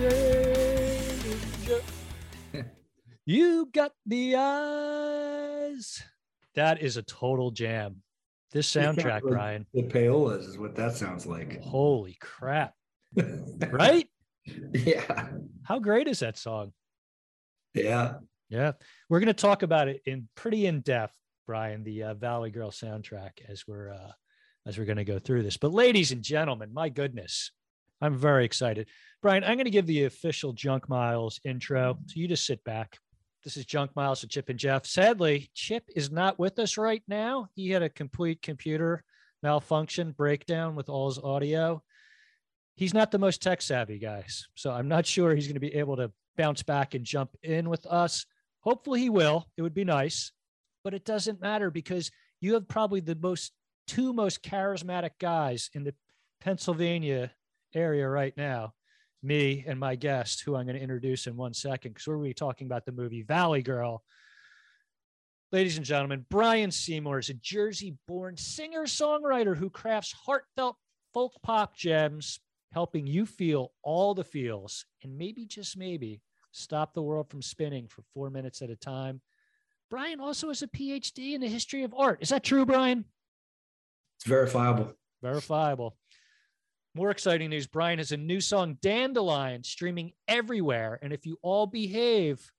stranger. you got the eyes. That is a total jam. This soundtrack, Brian. The payolas is what that sounds like. Holy crap. right? Yeah. How great is that song? Yeah. Yeah. We're going to talk about it in pretty in depth, Brian, the uh, Valley Girl soundtrack as we're uh, as we're going to go through this. But ladies and gentlemen, my goodness, I'm very excited. Brian, I'm going to give the official Junk Miles intro. So you just sit back. This is Junk Miles with Chip and Jeff. Sadly, Chip is not with us right now. He had a complete computer malfunction breakdown with all his audio. He's not the most tech savvy, guys. So I'm not sure he's going to be able to bounce back and jump in with us. Hopefully he will. It would be nice, but it doesn't matter because you have probably the most two most charismatic guys in the Pennsylvania area right now, me and my guest, who I'm going to introduce in one second, because we're going to be talking about the movie Valley Girl. Ladies and gentlemen, Brian Seymour is a Jersey born singer songwriter who crafts heartfelt folk pop gems, helping you feel all the feels and maybe, just maybe, stop the world from spinning for four minutes at a time. Brian also has a PhD in the history of art. Is that true, Brian? It's verifiable. Verifiable. More exciting news Brian has a new song, Dandelion, streaming everywhere. And if you all behave,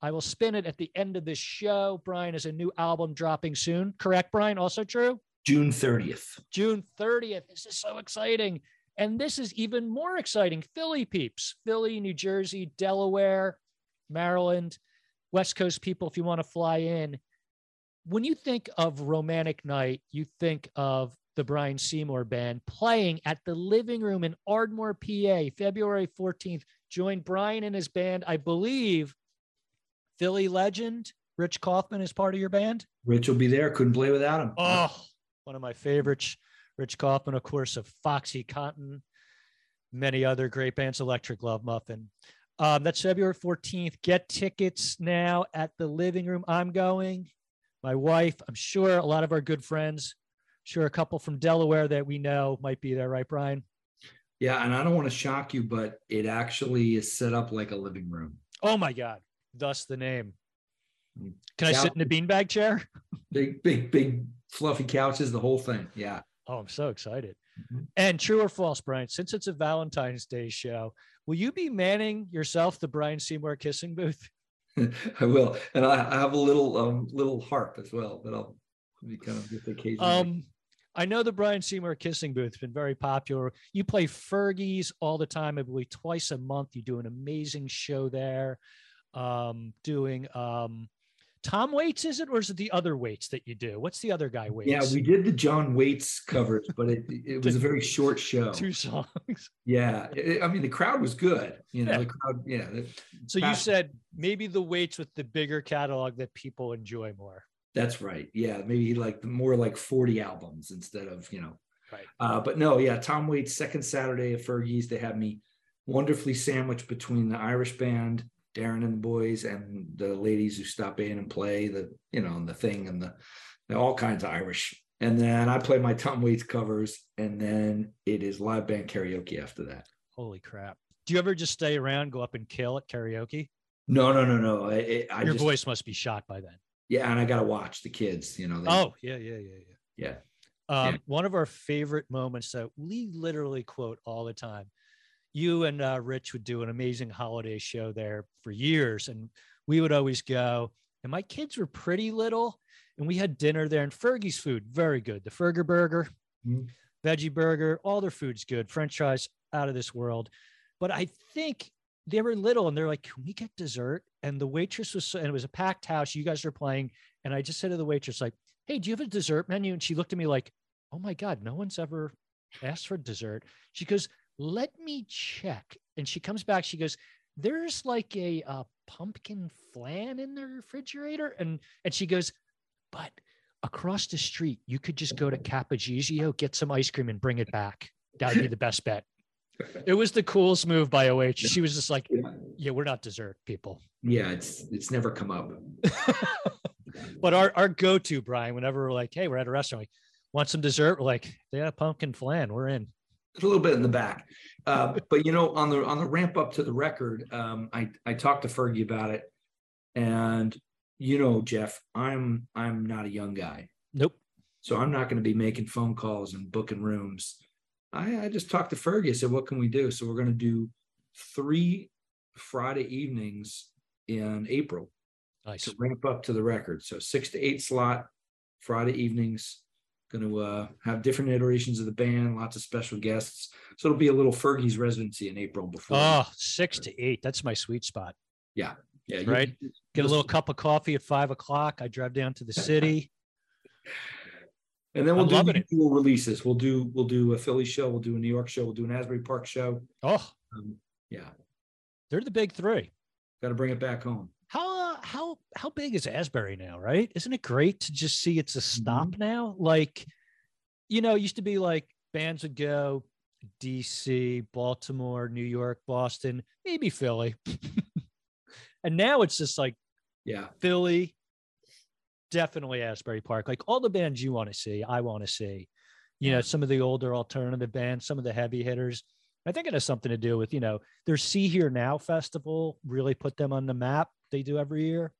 I will spin it at the end of this show. Brian has a new album dropping soon. Correct, Brian? Also true? June 30th. June 30th. This is so exciting. And this is even more exciting. Philly peeps, Philly, New Jersey, Delaware, Maryland, West Coast people, if you want to fly in. When you think of Romantic Night, you think of the Brian Seymour Band playing at the living room in Ardmore, PA, February 14th. Join Brian and his band. I believe Philly legend Rich Kaufman is part of your band. Rich will be there. Couldn't play without him. Oh, one of my favorites. Rich Kaufman, of course, of Foxy Cotton, many other great bands, Electric Love Muffin. Um, that's February 14th. Get tickets now at the living room. I'm going. My wife, I'm sure a lot of our good friends sure a couple from Delaware that we know might be there, right, Brian? Yeah, and I don't want to shock you, but it actually is set up like a living room. Oh my God. Thus the name. Can I sit in a beanbag chair? Big, big, big fluffy couches, the whole thing. Yeah. Oh, I'm so excited. Mm-hmm. And true or false, Brian, since it's a Valentine's Day show, will you be manning yourself the Brian Seymour kissing booth? I will. And I, I have a little um little harp as well that I'll be kind of get the occasion. Um I know the Brian Seymour kissing booth has been very popular. You play Fergie's all the time. I believe twice a month. You do an amazing show there. Um, doing um, Tom Waits, is it, or is it the other Waits that you do? What's the other guy Waits? Yeah, we did the John Waits covers, but it it was a very short show. Two songs. Yeah, it, I mean the crowd was good. You know, yeah. the crowd. Yeah. So you said maybe the Waits with the bigger catalog that people enjoy more. That's right. Yeah, maybe like more like 40 albums instead of, you know. Right. Uh, but no, yeah, Tom Waits' second Saturday at Fergie's, they had me wonderfully sandwiched between the Irish band, Darren and the boys, and the ladies who stop in and play the, you know, and the thing and the all kinds of Irish. And then I play my Tom Waits covers, and then it is live band karaoke after that. Holy crap. Do you ever just stay around, go up and kill at karaoke? No, no, no, no. I, I Your just, voice must be shot by then. Yeah, and I got to watch the kids. You know. They, oh yeah, yeah, yeah, yeah. Yeah. Um, yeah. One of our favorite moments that we literally quote all the time. You and uh, Rich would do an amazing holiday show there for years, and we would always go. And my kids were pretty little, and we had dinner there. And Fergie's food very good. The Ferger Burger, mm-hmm. veggie burger, all their food's good. French fries out of this world. But I think they were little and they're like, can we get dessert? And the waitress was, and it was a packed house. You guys are playing. And I just said to the waitress, like, hey, do you have a dessert menu? And she looked at me like, oh my God, no one's ever asked for dessert. She goes, let me check. And she comes back. She goes, there's like a, a pumpkin flan in the refrigerator. And, and she goes, but across the street, you could just go to Capogiro, get some ice cream and bring it back. That would be the best bet it was the coolest move by OH. She was just like, yeah. yeah, we're not dessert people. Yeah, it's it's never come up. but our our go-to, Brian, whenever we're like, hey, we're at a restaurant, we want some dessert, we're like, they got a pumpkin flan, we're in. a little bit in the back. Uh, but you know, on the on the ramp up to the record, um, I I talked to Fergie about it, and you know, Jeff, I'm I'm not a young guy, Nope. so I'm not going to be making phone calls and booking rooms. I, I just talked to Fergie. I said, "What can we do?" So we're going to do three Friday evenings in April Nice. to ramp up to the record. So six to eight slot Friday evenings. Going to uh, have different iterations of the band, lots of special guests. So it'll be a little Fergie's residency in April before. Oh, six to eight. That's my sweet spot. yeah, you- right. Get a little cup of coffee at five o'clock. I drive down to the city. And then we'll I'm do loving the it. usual releases. We'll do we'll do a Philly show. We'll do a New York show. We'll do an Asbury Park show. Oh, Um, yeah, they're the big three. got to bring it back home. How uh, how how big is Asbury now? Right? Isn't it great to just see it's a stop now? Like, you know, it used to be like bands would go D.C., Baltimore, New York, Boston, maybe Philly, and now it's just like Yeah, Philly, definitely Asbury Park. Like all the bands you want to see, I want to see. You know, some of the older alternative bands, some of the heavy hitters. I think it has something to do with, you know, their Sea.Hear.Now festival really put them on the map. They do every year.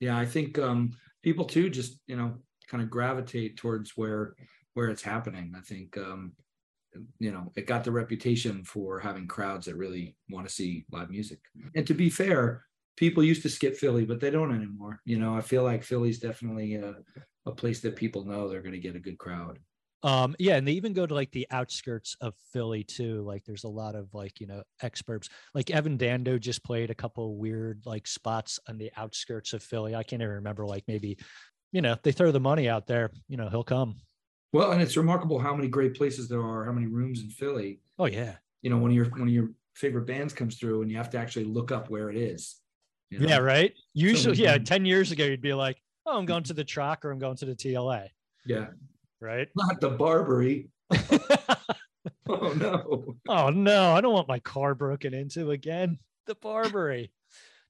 yeah. I think um, people too just you know kind of gravitate towards where where it's happening. I think um, you know it got the reputation for having crowds that really want to see live music. And to be fair, people used to skip Philly, but they don't anymore. You know, I feel like Philly's definitely a, a place that people know they're going to get a good crowd. Um, yeah, and they even go to like the outskirts of Philly too. Like there's a lot of like, you know, experts. Like Evan Dando just played a couple weird like spots on the outskirts of Philly. I can't even remember, like maybe, you know, they throw the money out there, you know, he'll come. Well, and it's remarkable how many great places there are, how many rooms in Philly. Oh yeah. You know, when your one of your favorite bands comes through, and you have to actually look up where it is. You know? Yeah, right. Usually, many yeah, times. 10 years ago, you'd be like, oh, I'm going to the track or I'm going to the TLA, Yeah, right? not the Barbary. Oh no. oh, no, I don't want my car broken into again. The Barbary,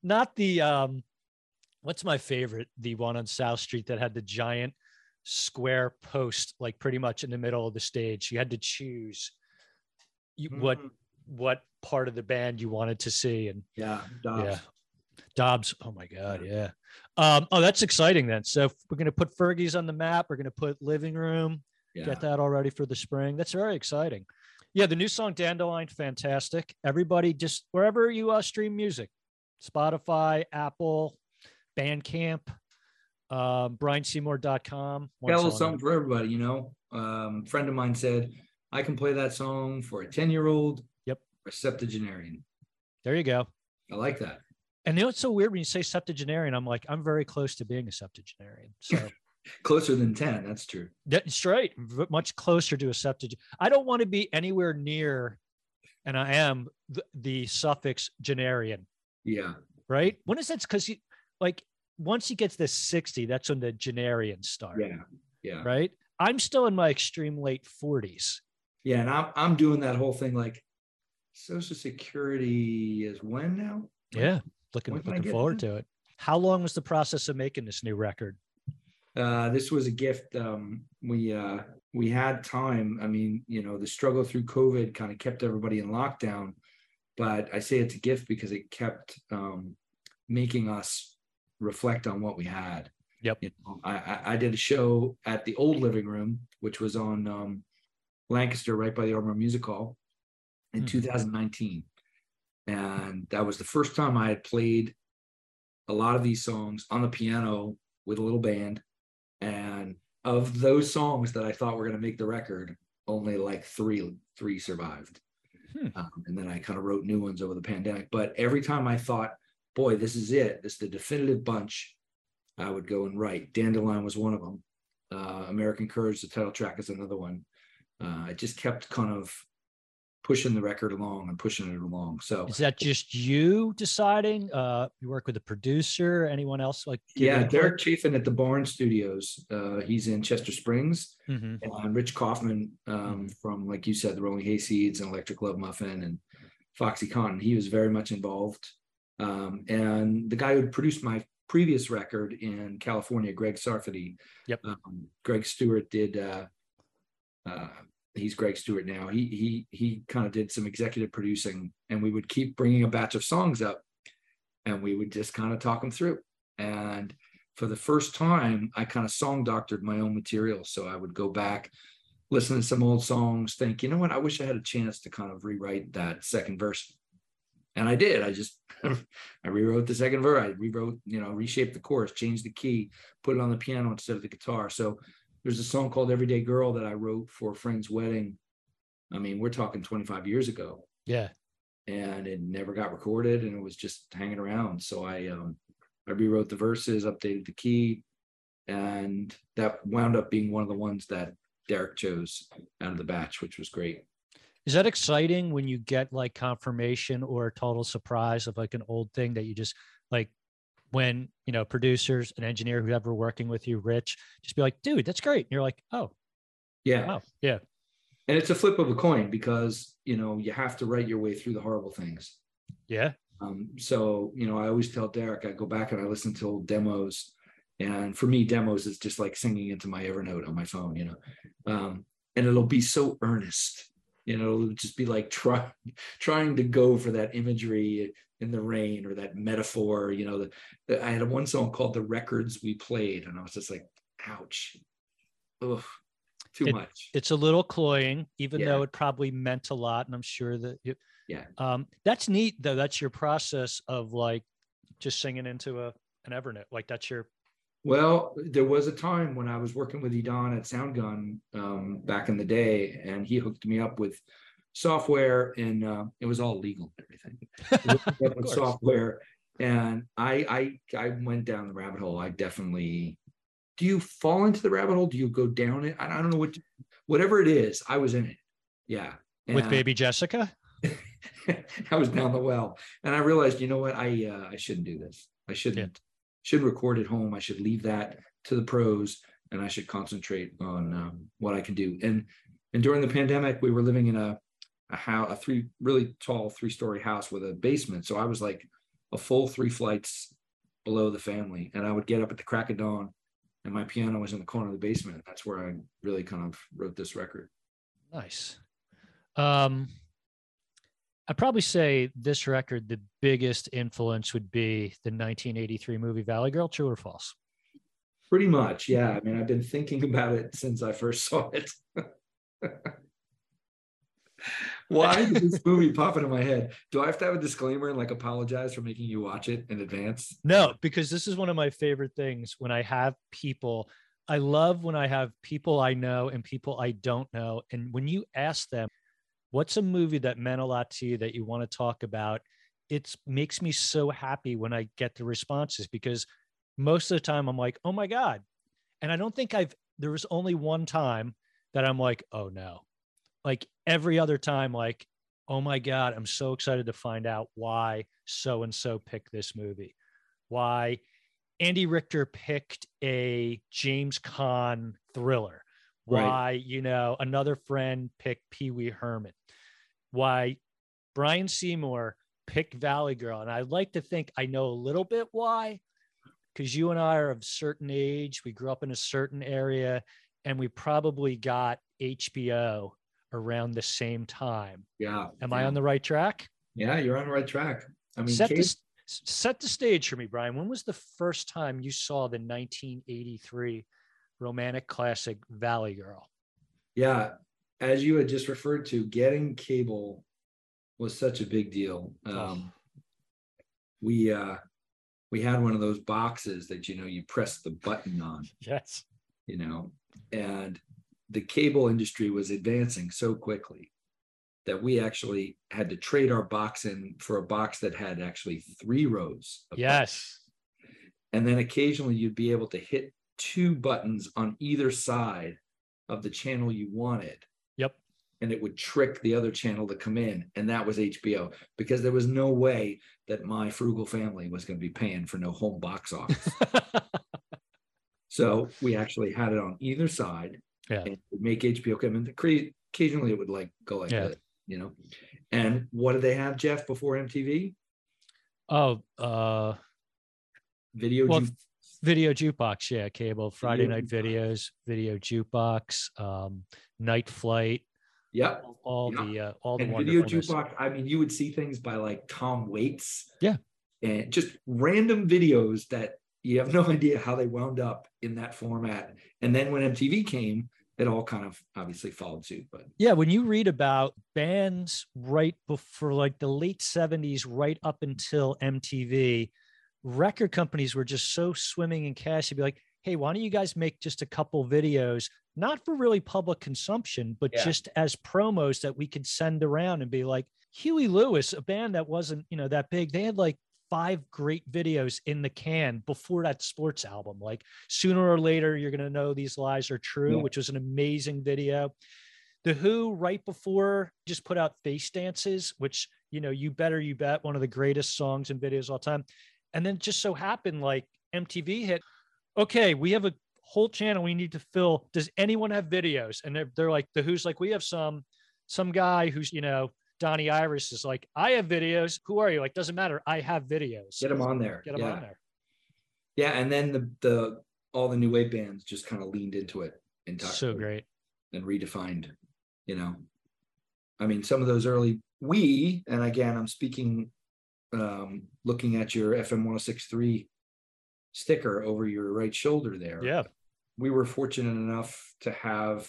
not the, um, what's my favorite? The one on South Street that had the giant square post, like pretty much in the middle of the stage. You had to choose you, what Mhm. what part of the band you wanted to see, and Yeah, Yeah. Dobbs. Oh my God. Yeah. Um, oh, that's exciting then. So we're going to put Fergie's on the map. We're going to put living room, Yeah. get that all ready for the spring. That's very exciting. Yeah. The new song Dandelion, fantastic. Everybody just wherever you uh, stream music, Spotify, Apple, Bandcamp, um, BrianSeymour.com. Got a little song. something for everybody, you know. Um, friend of mine said, I can play that song for a 10 year old. Yep. Or septuagenarian. There you go. I like that. And you know, it's so weird when you say septuagenarian. I'm like, I'm very close to being a septuagenarian. So Closer than 10. That's true. That's right. Much closer to a septuag. I don't want to be anywhere near, and I am the, the suffix genarian, Yeah. right? When is that? Because you like once you get to the 60, that's when the genarians start, Yeah. Yeah. right? I'm still in my extreme late 40s. Yeah. And I'm, I'm doing that whole thing like Social Security is when now? Yeah. Looking, When looking forward to it. How long was the process of making this new record? Uh, this was a gift. Um, we uh, we had time. I mean, you know, the struggle through COVID kind of kept everybody in lockdown, but I say it's a gift because it kept um, making us reflect on what we had. Yep. You know, I, I did a show at the old living room, which was on um, Lancaster, right by the Ardmore Music Hall, in Hmm. 2019, and that was the first time I had played a lot of these songs on the piano with a little band. And of those songs that I thought were going to make the record, only like three three survived. Hmm. Um, and then I kind of wrote new ones over the pandemic. But every time I thought, boy, this is it, this is the definitive bunch, I would go and write. Dandelion was one of them. Uh, American Courage, the title track, is another one. Uh, I just kept kind of pushing the record along and pushing it along. So Is that just you deciding? Uh, you work with a producer? Anyone else? Like, yeah? Derek Chafin at the Barn Studios. Uh, he's in Chester Springs. Mhm. and Rich Kaufman um, from, like you said, the Rolling Hayseeds and Electric Love Muffin and Foxy Cotton. He was very much involved. Um, and the guy who produced my previous record in California, Greg Sarfati. Yep. Um, Greg Stewart did uh, uh, he's Greg Stewart now. He he he kind of did some executive producing, and we would keep bringing a batch of songs up, and we would just kind of talk them through. And for the first time, I kind of song doctored my own material. So I would go back, listen to some old songs, think, you know what, I wish I had a chance to kind of rewrite that second verse. And I did. I just I rewrote the second verse. I rewrote, you know, reshaped the chorus, changed the key, put it on the piano instead of the guitar. So there's a song called Everyday Girl that I wrote for a friend's wedding. I mean, we're talking 25 years ago. Yeah. And it never got recorded and it was just hanging around. So I um I rewrote the verses, updated the key, and that wound up being one of the ones that Derek chose out of the batch, which was great. Is that exciting when you get like confirmation or a total surprise of like an old thing that you just like when you know producers and engineer whoever working with you, Rich, just be like, dude, that's great. And you're like, oh, yeah, wow, yeah. And it's a flip of a coin because you know you have to write your way through the horrible things. Yeah. Um, so you know, I always tell Derek, I go back and I listen to old demos, and for me, demos is just like singing into my Evernote on my phone. You know, um, and it'll be so earnest. You know, it'll just be like trying trying to go for that imagery in the rain or that metaphor. You know, the, the, I had one song called "The Records We Played," and I was just like, "Ouch." Ugh, too it, much. It's a little cloying, even yeah. though it probably meant a lot. And I'm sure that you, yeah. Um, that's neat though. That's your process of like just singing into a an Evernote. Like that's your well, there was a time when I was working with Edon at Soundgun um, back in the day, and he hooked me up with software, and uh, it was all legal and everything. with software, and I, I I went down the rabbit hole. I definitely. Do you fall into the rabbit hole? Do you go down it? I don't know what, whatever it is. I was in it. Yeah. And with baby Jessica. I was down the well, and I realized, you know what, I uh, I shouldn't do this. I shouldn't. Should record at home. I should leave that to the pros, and I should concentrate on um, what I can do. And and during the pandemic, we were living in a a house, a three really tall three story house with a basement. So I was like a full three flights below the family, and I would get up at the crack of dawn, and my piano was in the corner of the basement. That's where I really kind of wrote this record. Nice. Um, I'd probably say this record, the biggest influence would be the 1983 movie Valley Girl. True or false? Pretty much, yeah. I mean, I've been thinking about it since I first saw it. Why did this movie pop in my head? Do I have to have a disclaimer and like apologize for making you watch it in advance? No, because this is one of my favorite things when I have people. I love when I have people I know and people I don't know. And when you ask them, what's a movie that meant a lot to you that you want to talk about? It makes me so happy when i get the responses because most of the time i'm like oh my god. And i don't think i've there was only one time that i'm like oh no. Like every other time like oh my god i'm so excited to find out why so and so picked this movie. Why andy richter picked a james caan thriller. Why right. you know another friend picked Pee Wee Herman, why Brian Seymour picked Valley Girl, and I'd like to think I know a little bit why, because you and I are of certain age, we grew up in a certain area, and we probably got HBO around the same time. Yeah. Am yeah. I on the right track? Yeah, you're on the right track. I mean, set, Kate, the, set the stage for me, Brian. When was the first time you saw the 1983 romantic classic Valley Girl. Yeah, as you had just referred to, getting cable was such a big deal. Um, oh. We uh, we had one of those boxes that you know you press the button on. Yes. You know, and the cable industry was advancing so quickly that we actually had to trade our box in for a box that had actually three rows. yes. Buttons. And then occasionally you'd be able to hit two buttons on either side of the channel you wanted. And it would trick the other channel to come in. And that was HBO because there was no way that my frugal family was going to be paying for no home box office. so we actually had it on either side. Yeah. And make HBO come in. Occasionally it would like go like yeah. that, you know. And what did they have, Jeff, before MTV? Oh, uh video well, video jukebox yeah cable friday night videos video jukebox um night flight Yep. all Yeah. the uh, all the and video jukebox. I mean, you would see things by like Tom Waits. Yeah. And just random videos that you have no idea how they wound up in that format. And then when MTV came, it all kind of obviously followed suit. But Yeah, when you read about bands right before like the late 70s, right up until MTV, record companies were just so swimming in cash. You'd be like, hey, why don't you guys make just a couple videos, not for really public consumption, but Yeah. just as promos that we could send around and be like, Huey Lewis, a band that wasn't, you know, that big, they had like five great videos in the can before that sports album. Like sooner or later, you're going to know these lies are true, Yeah. which was an amazing video. The Who, right before, just put out Face Dances, which, you know, you better, you bet, one of the greatest songs and videos of all time. And then just so happened like MTV hit, okay, we have a whole channel we need to fill. Does anyone have videos? And they're, they're like, The Who's like, we have some, some guy who's, you know, Donnie Iris is like, I have videos. Who are you? Like, doesn't matter. I have videos. get them on there. Get them yeah. on there. Yeah. And then the the all the new wave bands just kind of leaned into it entirely So great. and redefined, you know. I mean, some of those early we, and again, I'm speaking um looking at your FM 1063 sticker over your right shoulder there. Yeah. We were fortunate enough to have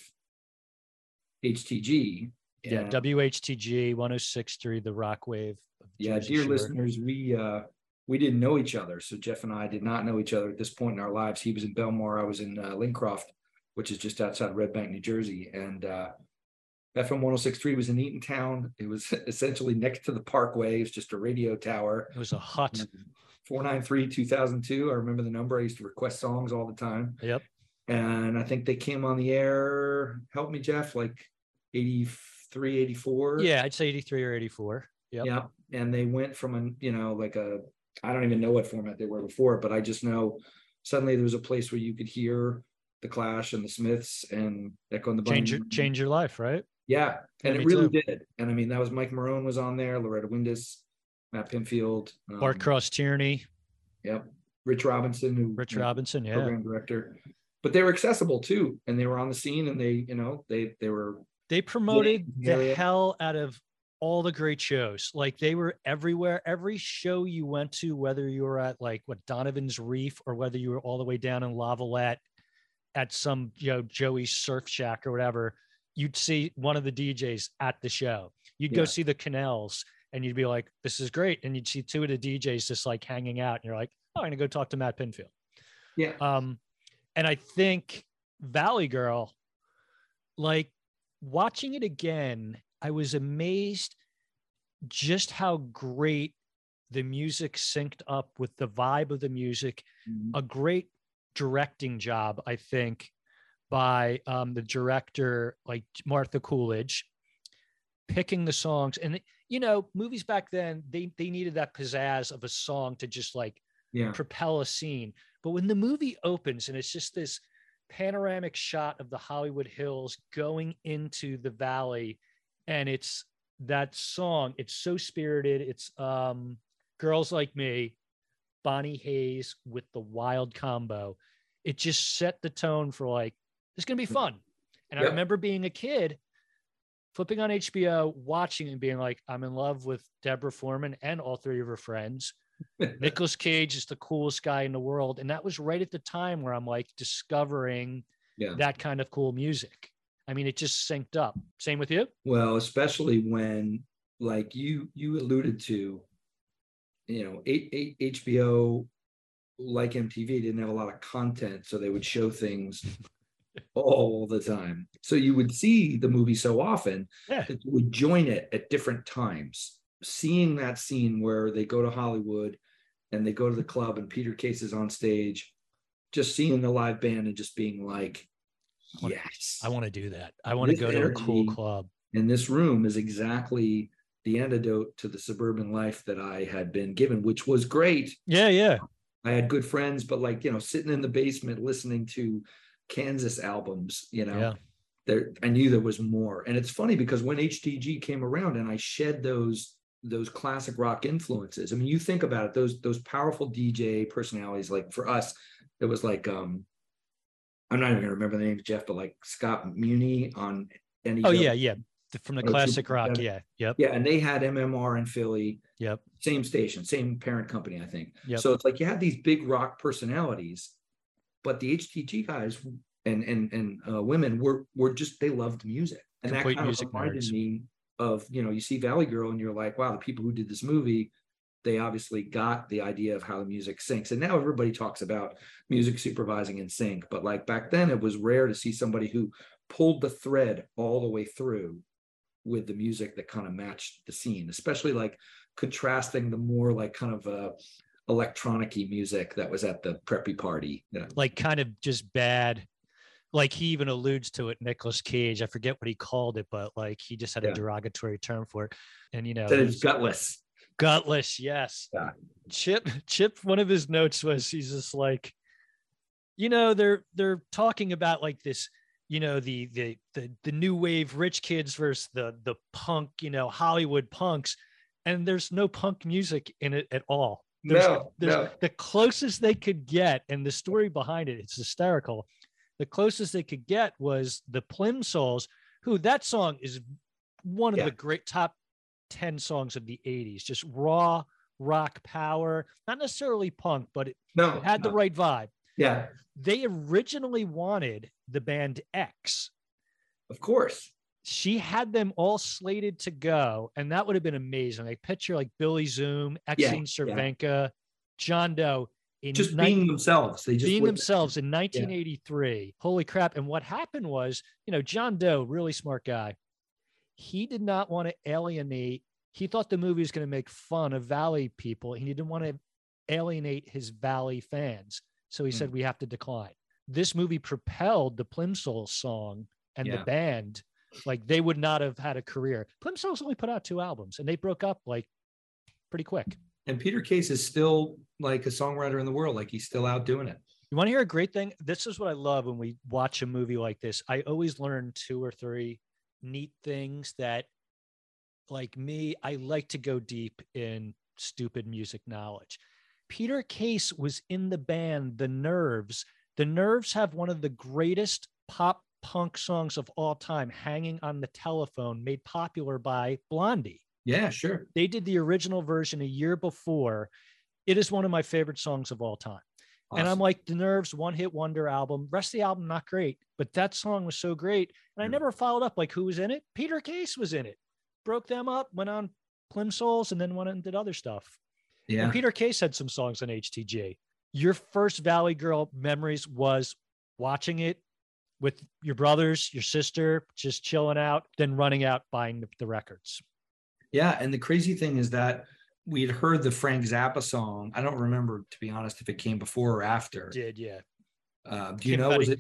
HTG. Yeah. and- WHTG 1063, the rock wave. yeah, dear Shore. listeners, we uh we didn't know each other. So Jeff and I did not know each other at this point in our lives. He was in Belmar, I was in uh, Lincroft, which is just outside Red Bank, New Jersey. And uh FM 1063 was in Eatontown. It was essentially next to the parkway. It was just a radio tower. It was a hut. 493 2002. I remember the number. I used to request songs all the time. Yep. And I think they came on the air, help me, Jeff, like 83, 84. Yeah, I'd say 83 or 84. Yep. Yeah. And they went from a, you know, like a, I don't even know what format they were before, but I just know suddenly there was a place where you could hear the Clash and the Smiths and Echo and the Change your change your life, right? Yeah. And Yeah, it really too. did. And I mean, that was Mike Marone was on there, Loretta Windus, Matt Pinfield, Bart um, Cross Tierney, Yep. Rich Robinson, who Rich Robinson. Yeah. program director. But they were accessible too, and they were on the scene, and they, you know, they they were They promoted Yeah, the yeah. hell out of all the great shows. Like they were everywhere. Every show you went to, whether you were at like what Donovan's Reef or whether you were all the way down in Lavallette at some you know Joey's Surf Shack or whatever, you'd see one of the DJs at the show. You'd go see the Canals and you'd be like, "This is great," and you'd see two of the DJs just like hanging out, and you're like, "Oh, I'm gonna go talk to Matt Pinfield." yeah, Um, and I think Valley Girl, like watching it again, I was amazed just how great the music synced up with the vibe of the music. Mhm. A great directing job, I think, by um, the director, like Martha Coolidge, picking the songs. And you know, movies back then they they needed that pizzazz of a song to just like yeah, propel a scene. But when the movie opens and it's just this panoramic shot of the Hollywood Hills going into the valley, and it's that song, it's so spirited. It's um Girls Like Me, Bonnie Hayes with the wild combo. It just set the tone for like, it's gonna be fun. And I remember being a kid flipping on HBO, watching and being like, I'm in love with Deborah Foreman and all three of her friends. Nicolas Cage is the coolest guy in the world. And that was right at the time where I'm like discovering yeah. that kind of cool music. I mean, it just synced up. Same with you? Well, especially when, like you you alluded to, you know, eight, eight, HBO, like MTV, didn't have a lot of content, so they would show things all the time. So you would see the movie so often Yeah. that you would join it at different times. Seeing that scene where they go to Hollywood and they go to the club and Peter Case is on stage, just seeing the live band and just being like, wanna- yes. I want to do that. I want to go to a cool club. And this room is exactly the antidote to the suburban life that I had been given, which was great. Yeah, yeah. I had good friends, but like, you know, sitting in the basement listening to Kansas albums, you know, Yeah. there I knew there was more. And it's funny because when HTG came around and I shed those those classic rock influences. I mean, you think about it, those those powerful DJ personalities, like for us, it was like um I'm not even gonna remember the name, of Jeff, but like Scott Muni on any Oh, yeah, yeah. From the 102.7. classic rock. Yeah. Yep. Yeah, and they had MMR in Philly, Yep. same station, same parent company, I think. Yep. So it's like you have these big rock personalities, but the HTG guys and and and uh, women were were just they loved music, and Complete that kind music of reminded nerds. me of you know you see Valley Girl and you're like wow the people who did this movie they obviously got the idea of how the music syncs and now everybody talks about music supervising in sync but like back then it was rare to see somebody who pulled the thread all the way through with the music that kind of matched the scene especially like contrasting the more like kind of uh electronic music that was at the preppy party you know. Like kind of just bad. Like he even alludes to it, nicolas Cage. I forget what he called it, but like he just had Yeah. a derogatory term for it. And you know, that is gutless gutless. Yes. Yeah. Chip, Chip, one of his notes was he's just like, you know, they're they're talking about like this, you know, the the the the new wave rich kids versus the the punk, you know, Hollywood punks, and there's no punk music in it at all. There's, no there's no the closest they could get, and the story behind it, it's hysterical. The closest they could get was the Plimsouls, who that song is one of Yeah. the great top 10 songs of the 80s, just raw rock power, not necessarily punk, but it no had the right vibe. yeah They originally wanted the band X. of course She had them all slated to go, and that would have been amazing. I picture like Billy Zoom, Yeah, Exene Cervenka, John Doe in just being themselves they just being themselves in 1983. Holy crap. And what happened was, you know, John Doe, really smart guy. He did not want to alienate. He thought the movie was going to make fun of Valley people. and He didn't want to alienate his Valley fans. So he Hmm. said, we have to decline. This movie propelled the Plimsoul song and Yeah. the band. Like they would not have had a career. Plimsouls only put out two albums and they broke up like pretty quick. And peter case is still like a songwriter in the world like he's still out doing it You want to hear a great thing? This is what I love when we watch a movie like this. I always learn two or three neat things that, like me, I like to go deep in stupid music knowledge. Peter Case was in the band The Nerves. The Nerves have one of the greatest pop punk songs of all time, Hanging on the Telephone, made popular by Blondie. Yeah sure They did the original version a year before. It is one of my favorite songs of all time. And I'm like, the Nerves one hit wonder album. Rest of the album, not great, but that song was so great. And I hmm. never followed up like who was in it. Peter Case was in it. Broke them up, went on Plimsouls, and then went and did other stuff. yeah And Peter Case had some songs on HTG. Your first Valley Girl memories was watching it with your brothers, your sister, just chilling out, then running out buying the, the records. Yeah, and the crazy thing is that we'd heard the Frank Zappa song. I don't remember, to be honest, if it came before or after. Did yeah. Uh, do you Came know? Was a- it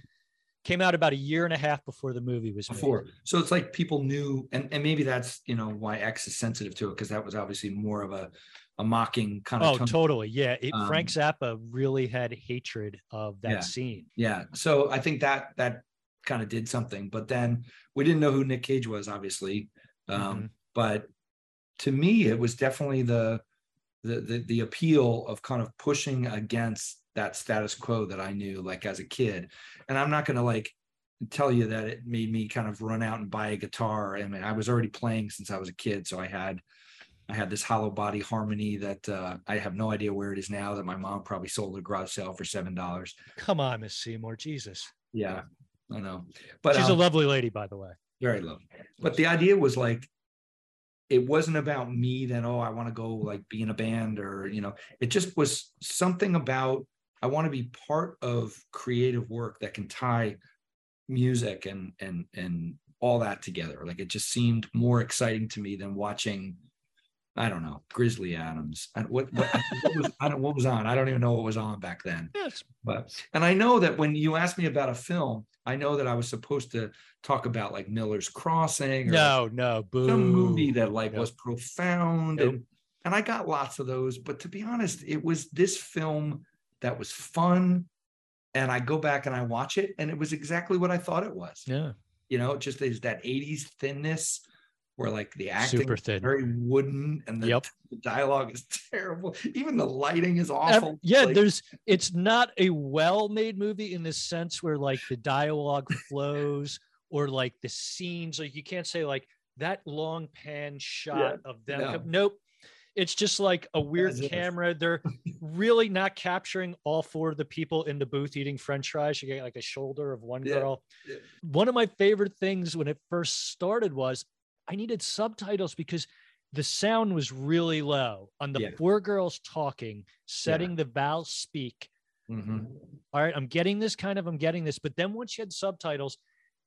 Came out about a year and a half before the movie was made. before? So it's like people knew, and, and maybe that's you know why X is sensitive to it because that was obviously more of a a mocking kind of. Oh, tone. totally. Yeah. It, Frank Um, Zappa really had hatred of that Yeah. scene. Yeah. So I think that that kind of did something, but then we didn't know who Nick Cage was, obviously. Um, Mhm. But to me, it was definitely the, the the the appeal of kind of pushing against that status quo that I knew like as a kid. And I'm not gonna like tell you that it made me kind of run out and buy a guitar. I mean, I was already playing since I was a kid, so I had I had this hollow body harmony that uh, I have no idea where it is now. That my mom probably sold at a garage sale for seven dollars. Come on, Miss Seymour. Jesus. Yeah, I know. But She's um, a lovely lady, by the way. very lovely. But the idea was like, it wasn't about me then, oh, I want to go like be in a band or, you know, it just was something about, I want to be part of creative work that can tie music and, and, and all that together. Like it just seemed more exciting to me than watching, I don't know, Grizzly Adams. And what, what, what was, I don't, what was on? I don't even know what was on back then. Yes. But and I know that when you asked me about a film, I know that I was supposed to talk about like Miller's Crossing or No, no, boo. some movie that like Nope. was profound Nope. and and I got lots of those. But to be honest, it was this film that was fun. And I go back and I watch it, and it was exactly what I thought it was. Yeah. You know, just is that 80s thinness where like the acting Super is thin. very wooden and the, Yep. the dialogue is terrible. Even the lighting is awful. yeah, Like, there's it's not a well-made movie in the sense where like the dialogue flows or like the scenes like you can't say like that long pan shot of them. no. Nope. It's just like a weird As camera. They're really not capturing all four of the people in the booth eating French fries. You get like a shoulder of one Yeah. girl. Yeah. One of my favorite things when it first started was I needed subtitles because the sound was really low on the Yeah. four girls talking, setting the vowel speak. Mhm. All right, I'm getting this kind of, I'm getting this. But then once you had subtitles,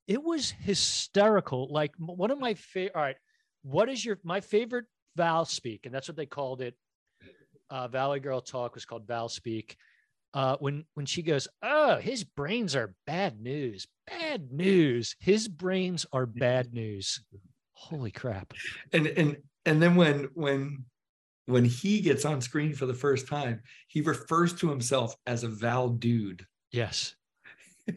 it was hysterical. Like one of my favorite. All right, what is your my favorite Val speak? And that's what they called it. Uh, Valley Girl Talk was called Val Speak. Uh, when when she goes, oh, his brains are bad news. Bad news. His brains are bad news. Holy crap! and and and then when when when he gets on screen for the first time he refers to himself as a val dude Yes. he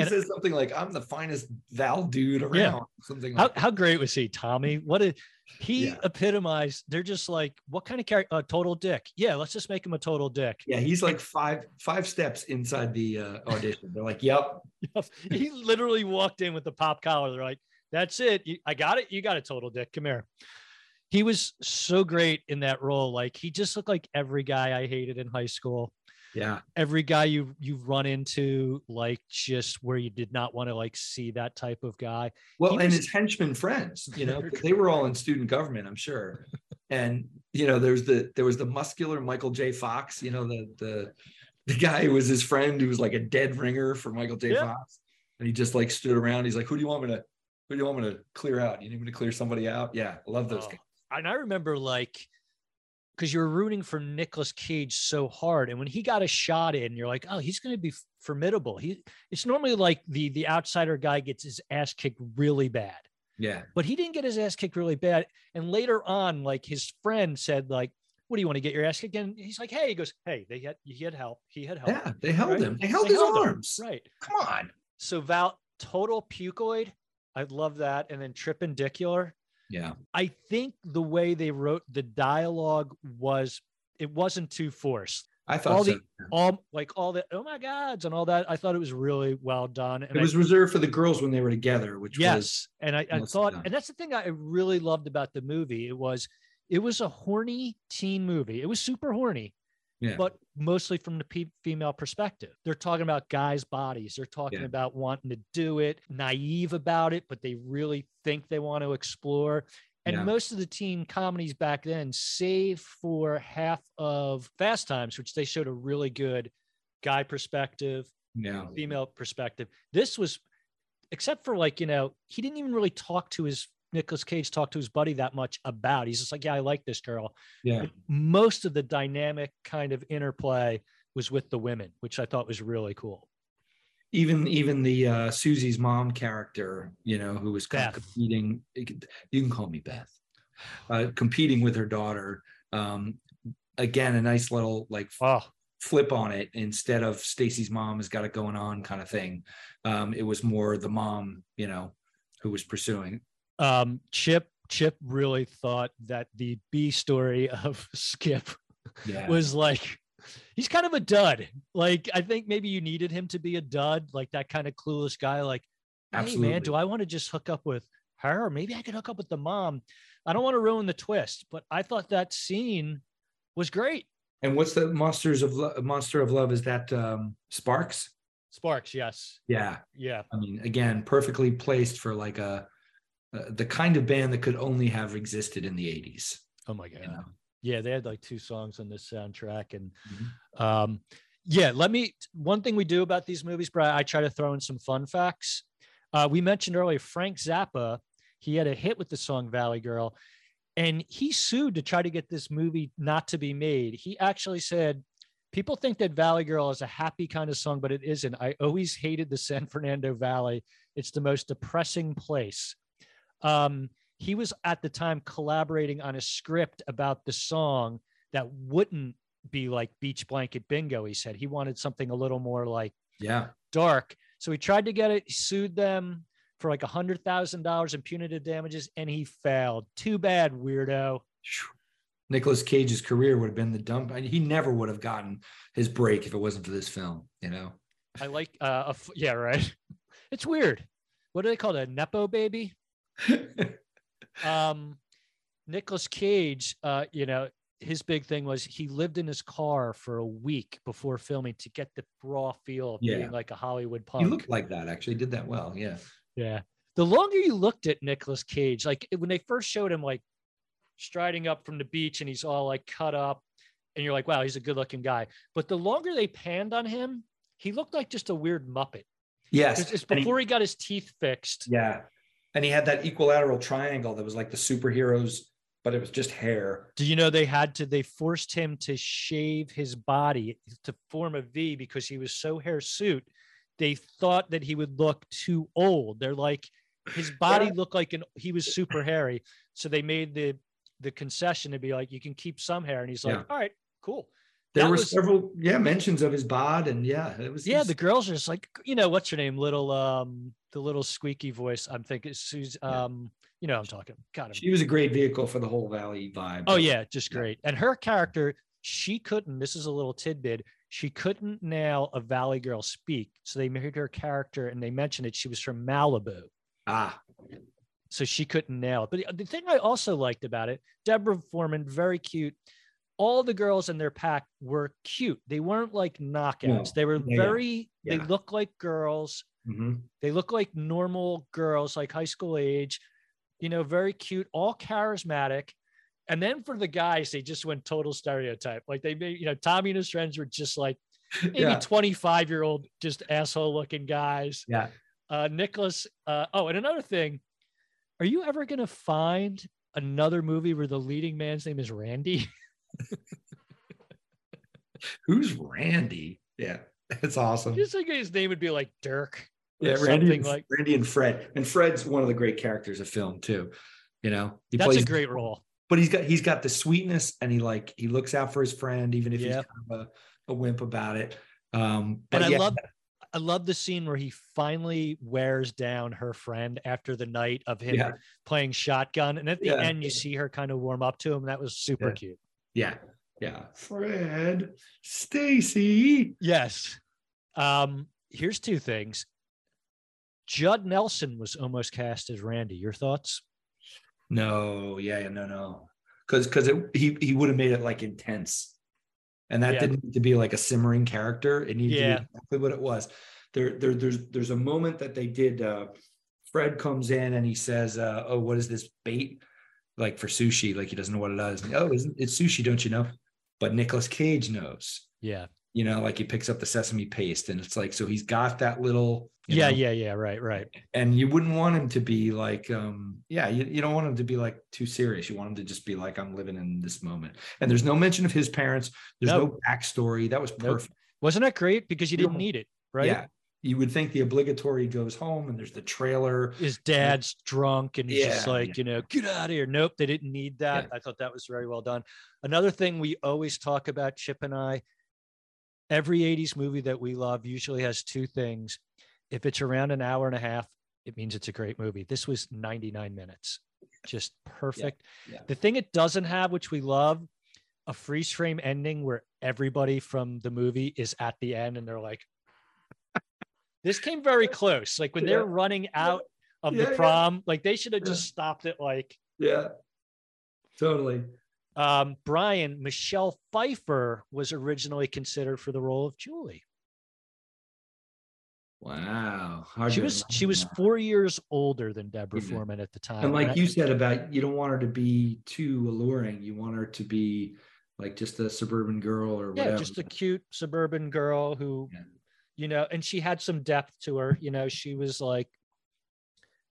And- says something like i'm the finest val dude around Yeah. something How, like how great was he, Tommy? What a he Yeah. epitomized. They're just like, what kind of character? A total dick. Yeah, let's just make him a total dick. yeah he's like five five steps inside the uh, audition they're like yep he literally walked in with the pop collar. They're like, that's it. You- I got it. You got a total dick. Come here. He was so great in that role. Like he just looked like every guy I hated in high school. yeah Every guy you you've run into, like just where you did not want to like see that type of guy. well and his henchmen friends you know, they were all in student government i'm sure and you know there's the there was the muscular michael j fox you know the the the guy who was his friend who was like a dead ringer for michael j Yeah. fox and he just like stood around he's like who do you want me to who do you want me to clear out you need me to clear somebody out yeah i love those Oh, guys and I remember like because you were rooting for Nicolas Cage so hard, and when he got a shot in, you're like, oh, he's going to be formidable. He it's normally like the the outsider guy gets his ass kicked really bad, yeah but he didn't get his ass kicked really bad. And later on, like his friend said, like, what do you want to get your ass kicked? And he's like, hey, he goes, hey, they had he had help. He had help. yeah they held right? him they held They his held him, arms Right. come on So Val total pucoid. I love that. And then trippendicular. yeah I think the way they wrote the dialogue was it wasn't too forced. i thought All so. the all like all the oh my gods and all that. I thought it was really well done. And it was I, reserved for the girls when they were together which was and I, I thought, done. and that's the thing I really loved about the movie. It was it was a horny teen movie. It was super horny, yeah but mostly from the pe- female perspective. They're talking about guys' bodies. They're talking Yeah. about wanting to do it, naive about it, but they really think they want to explore. And Yeah. most of the teen comedies back then, save for half of Fast Times, which they showed a really good guy perspective, yeah female perspective. This was, except for like, you know, he didn't even really talk to his Nicolas Cage talked to his buddy that much about. He's just like, yeah, I like this girl yeah most of the dynamic kind of interplay was with the women, which I thought was really cool. even even the uh Susie's mom character, you know, who was kind of competing. You can call me Beth. Uh, competing with her daughter. Um, again, a nice little like Oh, flip on it. Instead of Stacy's mom has got it going on kind of thing. Um, it was more the mom, you know, who was pursuing. Um, Chip. Chip really thought that the B story of Skip Yeah. was like he's kind of a dud. Like I think maybe you needed him to be a dud, like that kind of clueless guy. Like, hey Absolutely. man, do I want to just hook up with her? Or maybe I could hook up with the mom. I don't want to ruin the twist, but I thought that scene was great. and what's the monsters of Lo- monster of love? Is that um Sparks? Sparks, yes, Yeah. yeah. I mean, again, perfectly placed for like a uh, the kind of band that could only have existed in the 80s. Oh my god. You know? Yeah, they had like two songs on this soundtrack, and Mhm. um, yeah. Let me. One thing we do about these movies, Brad, I try to throw in some fun facts. Uh, we mentioned earlier Frank Zappa. He had a hit with the song Valley Girl, and he sued to try to get this movie not to be made. He actually said, "People think that Valley Girl is a happy kind of song, but it isn't. I always hated the San Fernando Valley. It's the most depressing place." Um, he was at the time collaborating on a script about the song that wouldn't be like Beach Blanket Bingo. He said he wanted something a little more like Yeah. dark. So he tried to get it, sued them for like a hundred thousand dollars in punitive damages, and he failed. Too bad, weirdo. Nicolas Cage's career would have been the dump. He never would have gotten his break if it wasn't for this film, you know? I like uh a yeah, right. It's weird. What do they call it? A Nepo baby? um, Nicolas Cage, uh, you know, his big thing was he lived in his car for a week before filming to get the raw feel of Yeah. being like a Hollywood punk. He looked like that. Actually, did that well. Yeah. Yeah. The longer you looked at Nicolas Cage, like when they first showed him like striding up from the beach and he's all like cut up, and you're like, wow, he's a good looking guy. But the longer they panned on him, he looked like just a weird Muppet. Yes. It's, And he- before he got his teeth fixed. yeah. And he had that equilateral triangle that was like the superheroes, but it was just hair. Do you know they had to, they forced him to shave his body to form a V because he was so hirsute. They thought that he would look too old. They're like, his body Yeah. looked like an, he was super hairy. So they made the, the concession to be like, you can keep some hair. And he's like, Yeah. all right, cool. There That were was- several, yeah, mentions of his bod, and yeah, it was. Yeah, he's- the girls are just like, you know, what's her name? Little, um, the little squeaky voice. I'm thinking Yeah. um, you know, I'm talking. God, I'm she was a great vehicle for the whole Valley vibe. Oh yeah, just Yeah. great. And her character, she couldn't. This is a little tidbit. She couldn't nail a Valley Girl speak, so they made her character, and they mentioned it. She was from Malibu, Ah, so she couldn't nail it. But the, the thing I also liked about it, Deborah Foreman, very cute. All the girls in their pack were cute. They weren't like knockouts. No. They were Yeah, yeah. very. They look like girls. mhm. They look like normal girls, like high school age, you know, very cute, all charismatic. And then for the guys, they just went total stereotype. Like they made, you know, Tommy and his friends were just like maybe yeah, 25 year old, just asshole looking guys. yeah. Uh, Nicolas. Uh, oh, and another thing, are you ever going to find another movie where the leading man's name is Randy? Who's Randy? Yeah, it's awesome. just like his name would be like Dirk. Yeah, Randy, something and, like Randy and Fred, and Fred's one of the great characters of film too. You know, he that's plays, a great role. but he's got he's got the sweetness, and he like he looks out for his friend, even if he's kind of a, a wimp about it. Um, but And I yeah, love I love the scene where he finally wears down her friend after the night of him Yeah. playing shotgun. And at the Yeah. end, you see her kind of warm up to him. That was super Yeah. cute. Yeah, yeah. Fred, Stacy. Yes. Um, here's two things. Judd Nelson was almost cast as Randy. Your thoughts? No, yeah, yeah, no, no, because because he he would have made it like intense, and that Yeah. didn't need to be like a simmering character. It needed Yeah. to be exactly what it was. There, there, there's there's a moment that they did. Uh, Fred comes in and he says, uh, "Oh, what is this bait? Like for sushi? Like he doesn't know what it is. And, oh, isn't it's sushi? Don't you know?" But Nicolas Cage knows. Yeah. You know, like he picks up the sesame paste, and it's like so he's got that little. Yeah. know, Yeah. Yeah. Right. Right. and you wouldn't want him to be like um yeah you, you don't want him to be like too serious you want him to just be like i'm living in this moment and there's no mention of his parents there's no, No. backstory that was Nope. perfect Wasn't that great? Because you didn't need it, right? yeah you would think the obligatory goes home and there's the trailer His dad's drunk and he's just Yeah, like, you know, get out of here. Nope, they didn't need that. I thought that was very well done. Another thing we always talk about, Chip and I, every 80s movie that we love usually has two things. If it's around an hour and a half, it means it's a great movie. This was 99 minutes, just perfect. yeah. The thing it doesn't have, which we love, a freeze frame ending where everybody from the movie is at the end and they're like, this came very close. Like when Yeah. they're running out of Yeah, the yeah. prom, like they should have Yeah. just stopped it. Like yeah totally um, Brian, Michelle Pfeiffer was originally considered for the role of Julie. wow She was she was four years older than Deborah Yeah. Foreman at the time. and like I- you said about you don't want her to be too alluring you want her to be like just a suburban girl or yeah, whatever just a cute suburban girl who, Yeah. You know, and she had some depth to her. You know, she was like,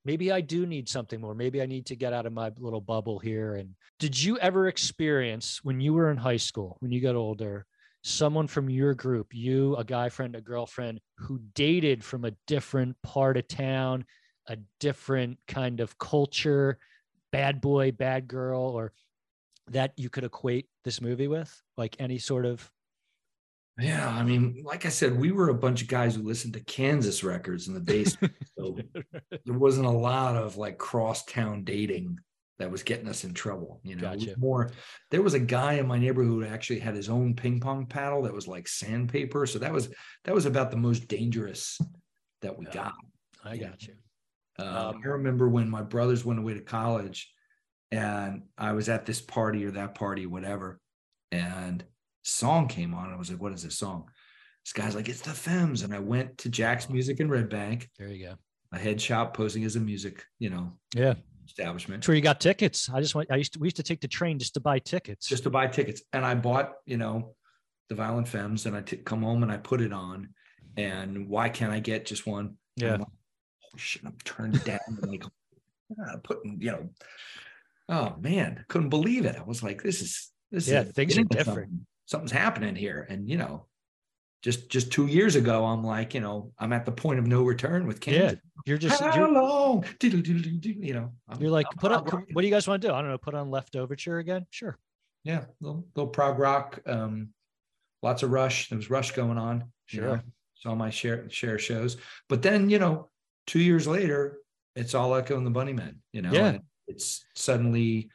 maybe I do need something more. Maybe I need to get out of my little bubble here. And did you ever experience when you were in high school, when you got older, someone from your group, you, a guy friend, a girlfriend, who dated from a different part of town, a different kind of culture, bad boy, bad girl, or that you could equate this movie with? Like any sort of Yeah, I mean, like I said, we were a bunch of guys who listened to Kansas records in the basement. so there wasn't a lot of like crosstown dating that was getting us in trouble. You know, Gotcha. more there was a guy in my neighborhood who actually had his own ping pong paddle that was like sandpaper. So that was that was about the most dangerous that we Yeah. got. I got you. Um, Um, I remember when my brothers went away to college, and I was at this party or that party, whatever, and song came on. I was like, "What is this song?" This guy's like, "It's the Femmes," and I went to Jack's Music in Red Bank, There you go. a head shop posing as a music, you know, Yeah. establishment. That's where you got tickets. I just went, I used to, we used to take the train just to buy tickets. just to buy tickets. And I bought, you know, the Violent Femmes, and I t- come home and I put it on. And why can't I get just one? Yeah. Like, Holy shit! I'm turned down. and like ah, putting, you know, oh man, couldn't believe it. I was like, this is this Yeah, is things are different. something. Something's happening here, and you know. Just, just two years ago, I'm like, you know, I'm at the point of no return with Yeah. You're just, How you're, long? You know, I'm- you're like, I'm put rock. what do you guys want to do? I don't know, put on Leftoverture again? Sure. yeah, little, little prog rock, um, lots of Rush. There was Rush going on. you Sure. know, saw my share share shows, but then you know, two years later, it's all Echo and the Bunnymen. You know, Yeah. it's suddenly